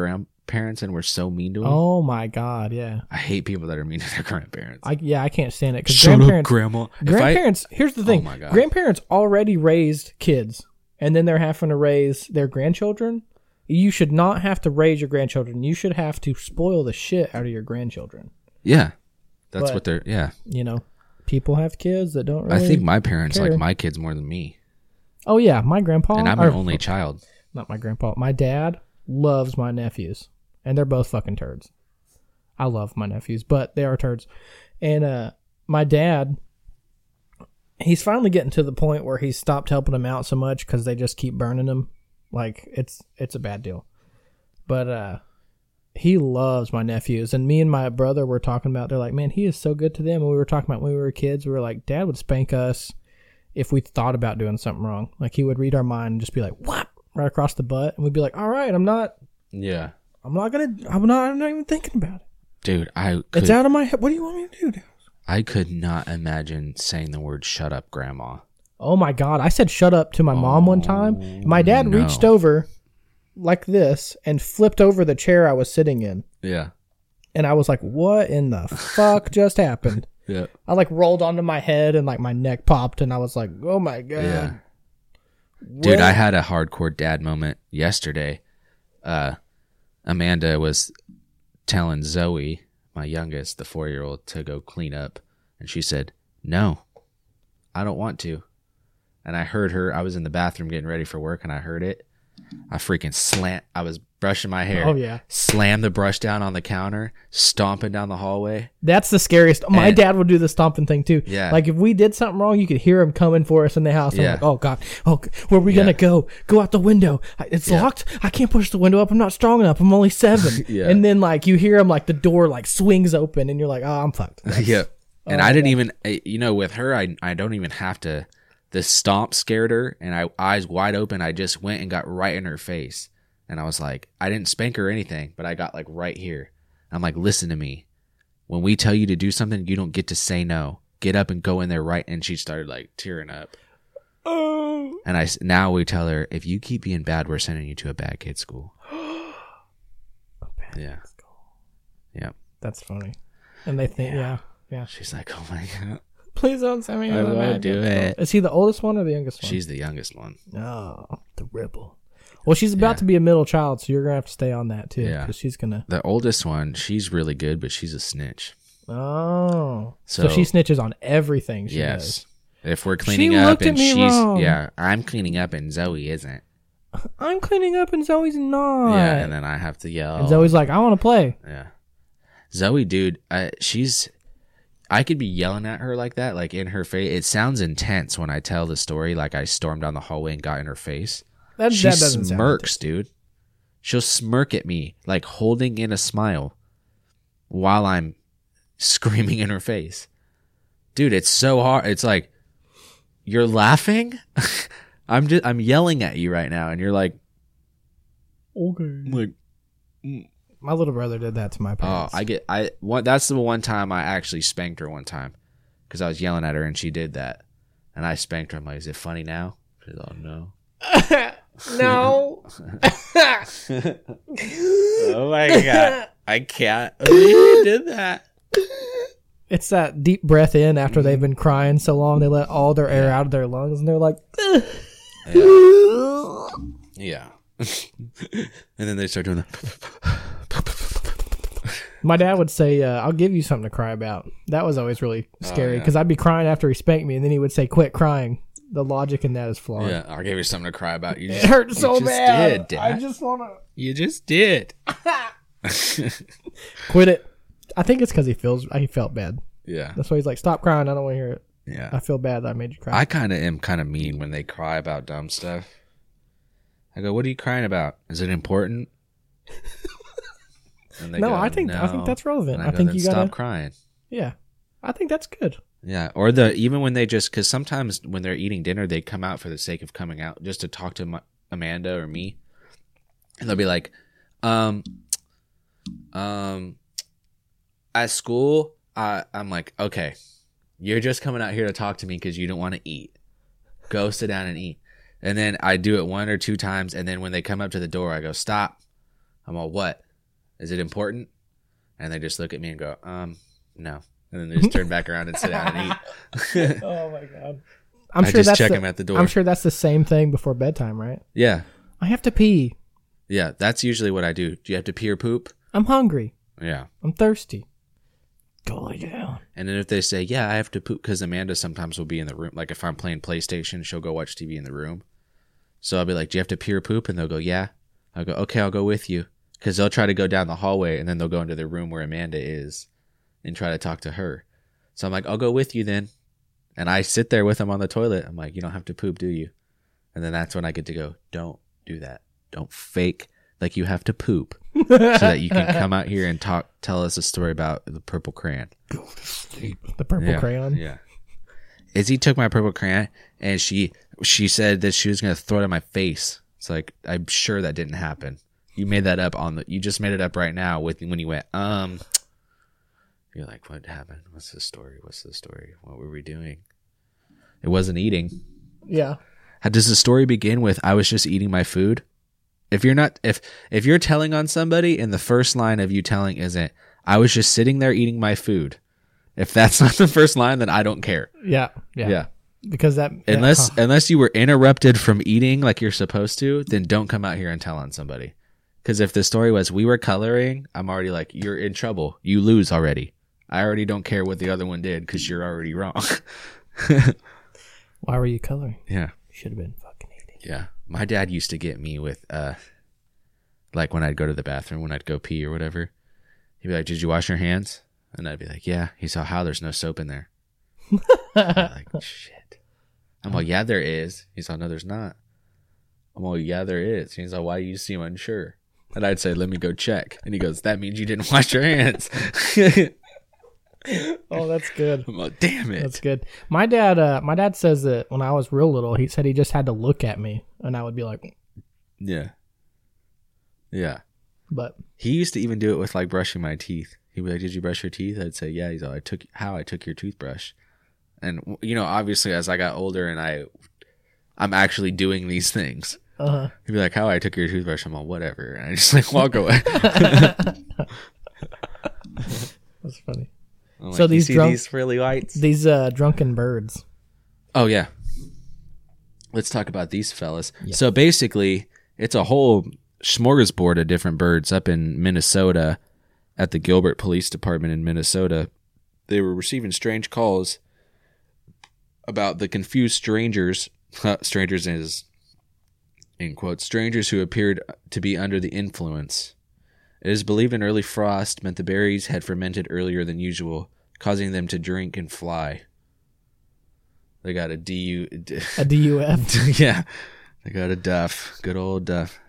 grandparents and were so mean to them? Oh my god, yeah. I hate people that are mean to their grandparents. I yeah, I can't stand it because Shut up, grandparents. Grandma. If I- grandparents. here's the thing. Oh my God. Grandparents already raised kids, and then they're having to raise their grandchildren. You should not have to raise your grandchildren. You should have to spoil the shit out of your grandchildren. yeah, that's But- what they're. Yeah, You know, people have kids that don't. Really, I think my parents care. like my kids more than me, Oh yeah, my grandpa. and I'm or- an only child. not my grandpa. My dad loves my nephews, and they're both fucking turds. I love my nephews, but they are turds. And uh, my dad, he's finally getting to the point where he's stopped helping them out so much because they just keep burning him. Like it's it's a bad deal. But uh, he loves my nephews, and me and my brother were talking about. They're like, man, he is so good to them. And we were talking about when we were kids. We were like, Dad would spank us if we thought about doing something wrong. Like he would read our mind and just be like, "What?" right across the butt, and we'd be like, "All right, I'm not, Yeah, I'm not gonna, I'm not, I'm not even thinking about it. dude, I It's could, out of my head. What do you want me to do?" I could not imagine saying the word "shut up, Grandma." Oh my god! I said "shut up" to my mom one time. My dad no. reached over like this and flipped over the chair I was sitting in, Yeah, and I was like, "What in the fuck just happened?" yeah, I like rolled onto my head and like my neck popped, and I was like, "Oh my god!" yeah. Dude, I had a hardcore dad moment yesterday. uh, Amanda was telling Zoe, my youngest, the four year old, to go clean up, and she said, "No, I don't want to." And I heard her. I was in the bathroom getting ready for work, and I heard it. I freaking slant. I was brushing my hair. Oh yeah, Slam the brush down on the counter, stomping down the hallway. that's the scariest. My And- dad would do the stomping thing too. Yeah. like if we did something wrong, you could hear him coming for us in the house. I'm like, oh god, oh, where are we Yeah. gonna go? Go out the window. It's Yeah. locked. I can't push the window up. I'm not strong enough. I'm only seven. Yeah. And then like you hear him like the door like swings open, and you're like, oh, I'm fucked. yeah. Oh, and Oh, I didn't even, you know, with her, I I don't even have to. The stomp scared her, and I eyes wide open. I just went and got right in her face, and I was like, I didn't spank her or anything, but I got like right here. I'm like, listen to me. When we tell you to do something, you don't get to say no. Get up and go in there right. And she started like tearing up. Oh. And I now we tell her, if you keep being bad, we're sending you to a bad kid school. Yeah. Yeah. That's funny. And they think, yeah, yeah. She's like, oh my god. Please don't send me. I won't bad do it. school. Is he the oldest one or the youngest one? She's the youngest one. oh, the rebel. Well, she's about Yeah. to be a middle child, so you're gonna have to stay on that too, Yeah. because she's gonna. The oldest one, she's really good, but she's a snitch. Oh, so, So, she snitches on everything. She yes. does. If we're cleaning She up looked at and me she's wrong. yeah, I'm cleaning up and Zoe isn't. I'm cleaning up and Zoe's not. Yeah, and then I have to yell. And Zoe's like, I want to play. yeah. Zoe, dude, I, she's. I could be yelling at her like that, like in her face. It sounds intense when I tell the story. Like I stormed down the hallway and got in her face. That, she that smirks, dude. She'll smirk at me, like holding in a smile, while I'm screaming in her face. Dude, it's so hard. It's like you're laughing. I'm just I'm yelling at you right now, and you're like, okay. like, mm. My little brother did that to my oh, parents. I get I. One, that's the one time I actually spanked her one time because I was yelling at her and she did that, and I spanked her. I'm like, is it funny now? She's oh no. no. oh my god, I can't. You did that. It's that deep breath in after they've been crying so long. They let all their air out of their lungs, and they're like, Yeah. and then they start doing that. My dad would say, uh, "I'll give you something to cry about." That was always really scary Oh, yeah. because I'd be crying after he spanked me, and then he would say, "Quit crying." The logic in that is flawed. Yeah, I gave you something to cry about. You just, hurts you so just bad. Did, I just want to You just did. quit it. I think it's because he feels he felt bad. yeah, That's why he's like, "Stop crying. I don't want to hear it. Yeah, I feel bad that I made you cry." I kind of am kind of mean when they cry about dumb stuff. I go, "What are you crying about? Is it important?" And they no, go, I think I think that's relevant. And I, go, think "Then you stop gotta. crying. Yeah, I think that's good. Yeah, or the even when they just because sometimes when they're eating dinner, they come out for the sake of coming out just to talk to Ma- Amanda or me, and they'll be like, um, um, at school, I I'm like, okay, you're just coming out here to talk to me because you don't want to eat. Go sit down and eat. And then I do it one or two times, and then when they come up to the door, I go, stop. I'm all, what? Is it important? And they just look at me and go, um, no. And then they just turn back around and sit down and eat. oh my god. I'm I sure just that's check the, him at the door. I'm sure that's the same thing before bedtime, right? Yeah. I have to pee. Yeah. That's usually what I do. Do you have to pee or poop? I'm hungry. Yeah. I'm thirsty. Go lay down. And then if they say, yeah, I have to poop, because Amanda sometimes will be in the room. Like if I'm playing PlayStation, she'll go watch TV in the room. So I'll be like, do you have to pee or poop? And they'll go, yeah. I'll go, okay, I'll go with you. Because they'll try to go down the hallway and then they'll go into the room where Amanda is and try to talk to her. So I'm like, I'll go with you then. And I sit there with him on the toilet. I'm like, you don't have to poop, do you? And then that's when I get to go, don't do that. Don't fake like you have to poop so that you can come out here and talk, tell us a story about the purple crayon. The purple Yeah, crayon. Yeah. Izzy took my purple crayon and she she said that she was gonna throw it in my face. It's like I'm sure that didn't happen. You made that up on the. You just made it up right now with when you went. Um. You're like, what happened? What's the story? What's the story? What were we doing? It wasn't eating. Yeah. How does the story begin with I was just eating my food? If you're not if if you're telling on somebody and the first line of you telling isn't I was just sitting there eating my food. If that's not the first line, then I don't care. Yeah. Yeah. Yeah. Because that Unless huh. unless you were interrupted from eating like you're supposed to, then don't come out here and tell on somebody. Because if the story was we were coloring, I'm already like, you're in trouble. You lose already. I already don't care what the other one did because you're already wrong. Why were you coloring? yeah. Should have been fucking eating. Yeah. My dad used to get me with, uh, like when I'd go to the bathroom, when I'd go pee or whatever. He'd be like, Did you wash your hands? And I'd be like, Yeah. He's like, How? There's no soap in there. I'm like, Shit. I'm like, Yeah, there is. He's like, No, there's not. I'm like, Yeah, there is. He's like, Why do you seem unsure? And I'd say, Let me go check. And he goes, That means you didn't wash your hands. Oh, that's good. I'm like, Damn it. That's good. My dad, uh, my dad says that when I was real little, he said he just had to look at me, and I would be like, yeah. Yeah. but He used to even do it with like brushing my teeth. He'd be like, "Did you brush your teeth?" I'd say, "Yeah." He's like, "I took how I took your toothbrush," and you know, obviously, as I got older and I, I'm actually doing these things. uh, He'd be like, "How I took your toothbrush?" I'm like, "Whatever," and I just like walk away. that's funny. I'm So like, "You these drunk- these frilly lights? These uh, drunken birds. Oh yeah. Let's talk about these fellas. So basically, it's a whole smorgasbord of different birds up in Minnesota at the Gilbert Police Department in Minnesota. They were receiving strange calls about the confused strangers. strangers is in quotes strangers who appeared to be under the influence. It is believed an early frost meant the berries had fermented earlier than usual, causing them to drink and fly. They got a DU. A DUF. yeah, they got a duff. Good old duff.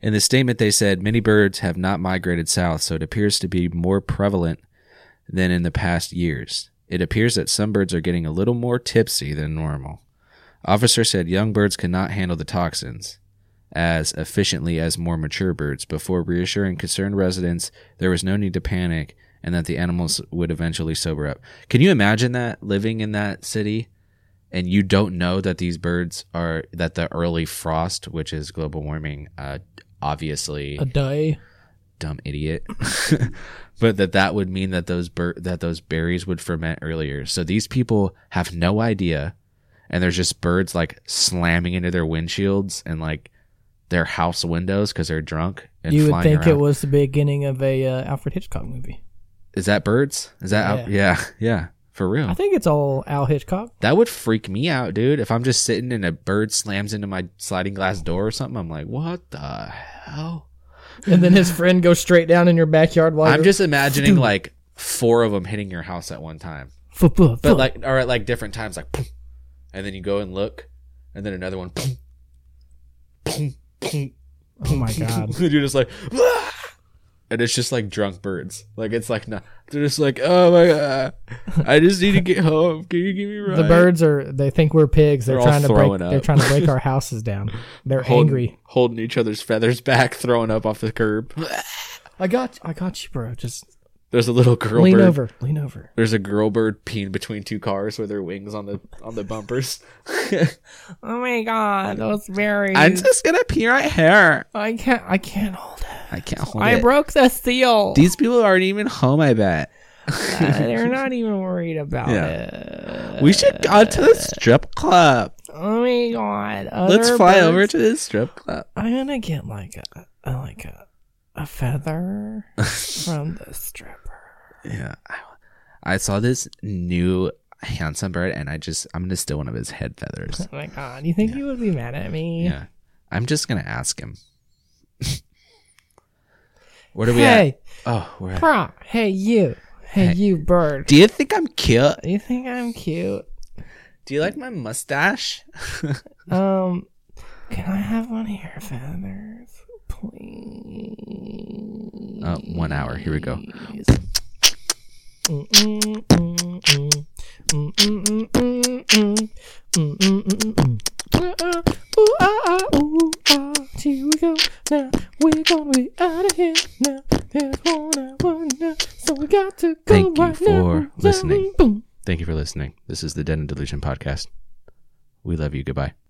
In the statement, they said many birds have not migrated south, so it appears to be more prevalent than in the past years. It appears that some birds are getting a little more tipsy than normal. Officer said young birds cannot handle the toxins as efficiently as more mature birds before reassuring concerned residents there was no need to panic and that the animals would eventually sober up. Can you imagine that living in that city and you don't know that these birds are that the early frost, which is global warming, uh, obviously A day. dumb idiot, but that that would mean that those bir- that those berries would ferment earlier. So these people have no idea, and there's just birds like slamming into their windshields and like their house windows because they're drunk and You would think it was the beginning of a uh, Alfred Hitchcock movie. Is that birds? Is that yeah yeah, yeah for real? I think it's all Al Hitchcock. That would freak me out, dude. If I'm just sitting and a bird slams into my sliding glass door or something, I'm like, what the hell? And then his friend goes straight down in your backyard while I'm just imagining like four of them hitting your house at one time, but like, or at like different times, like, and then you go and look, and then another one, boom, boom, oh my god. you're just like, "Ah!" And it's just like drunk birds. Like it's like no, they're just like, oh my god, I just need to get home. Can you give me a ride? The birds are they think we're pigs. They're, They're all trying to break throwing they're trying to break our houses down. They're holding, angry. holding each other's feathers back, throwing up off the curb. I got I got you, bro. Just There's a little girl lean bird. over. Lean over. There's a girl bird peeing between two cars with her wings on the on the bumpers. Oh my god, those berries. I'm just gonna pee right here. I can't I can't hold it. I can't hold I it. I broke the seal. These people aren't even home. I bet. Uh, they're not even worried about Yeah. it. We should go to the strip club. Oh my god. Let's fly birds- over to the strip club. I'm gonna get like a, a like a a feather from the stripper. Yeah, I, I saw this new handsome bird, and I just I'm gonna steal one of his head feathers. Oh my god. You think you would be mad at me? Yeah, I'm just gonna ask him. Where do we Hey, at? Oh, we're at. Hey you. Hey, Hey. you bird. Do you think I'm cute? Do you think I'm cute? Do you like my mustache? Um can I have one of your feathers? Please. Uh, one hour. Here we go. Here we go. Now we're gonna be out of here. Now there's one hour now, so we got to go Thank you right for now. listening. Boom. Thank you for listening. This is the Den and Delusion podcast. We love you. Goodbye.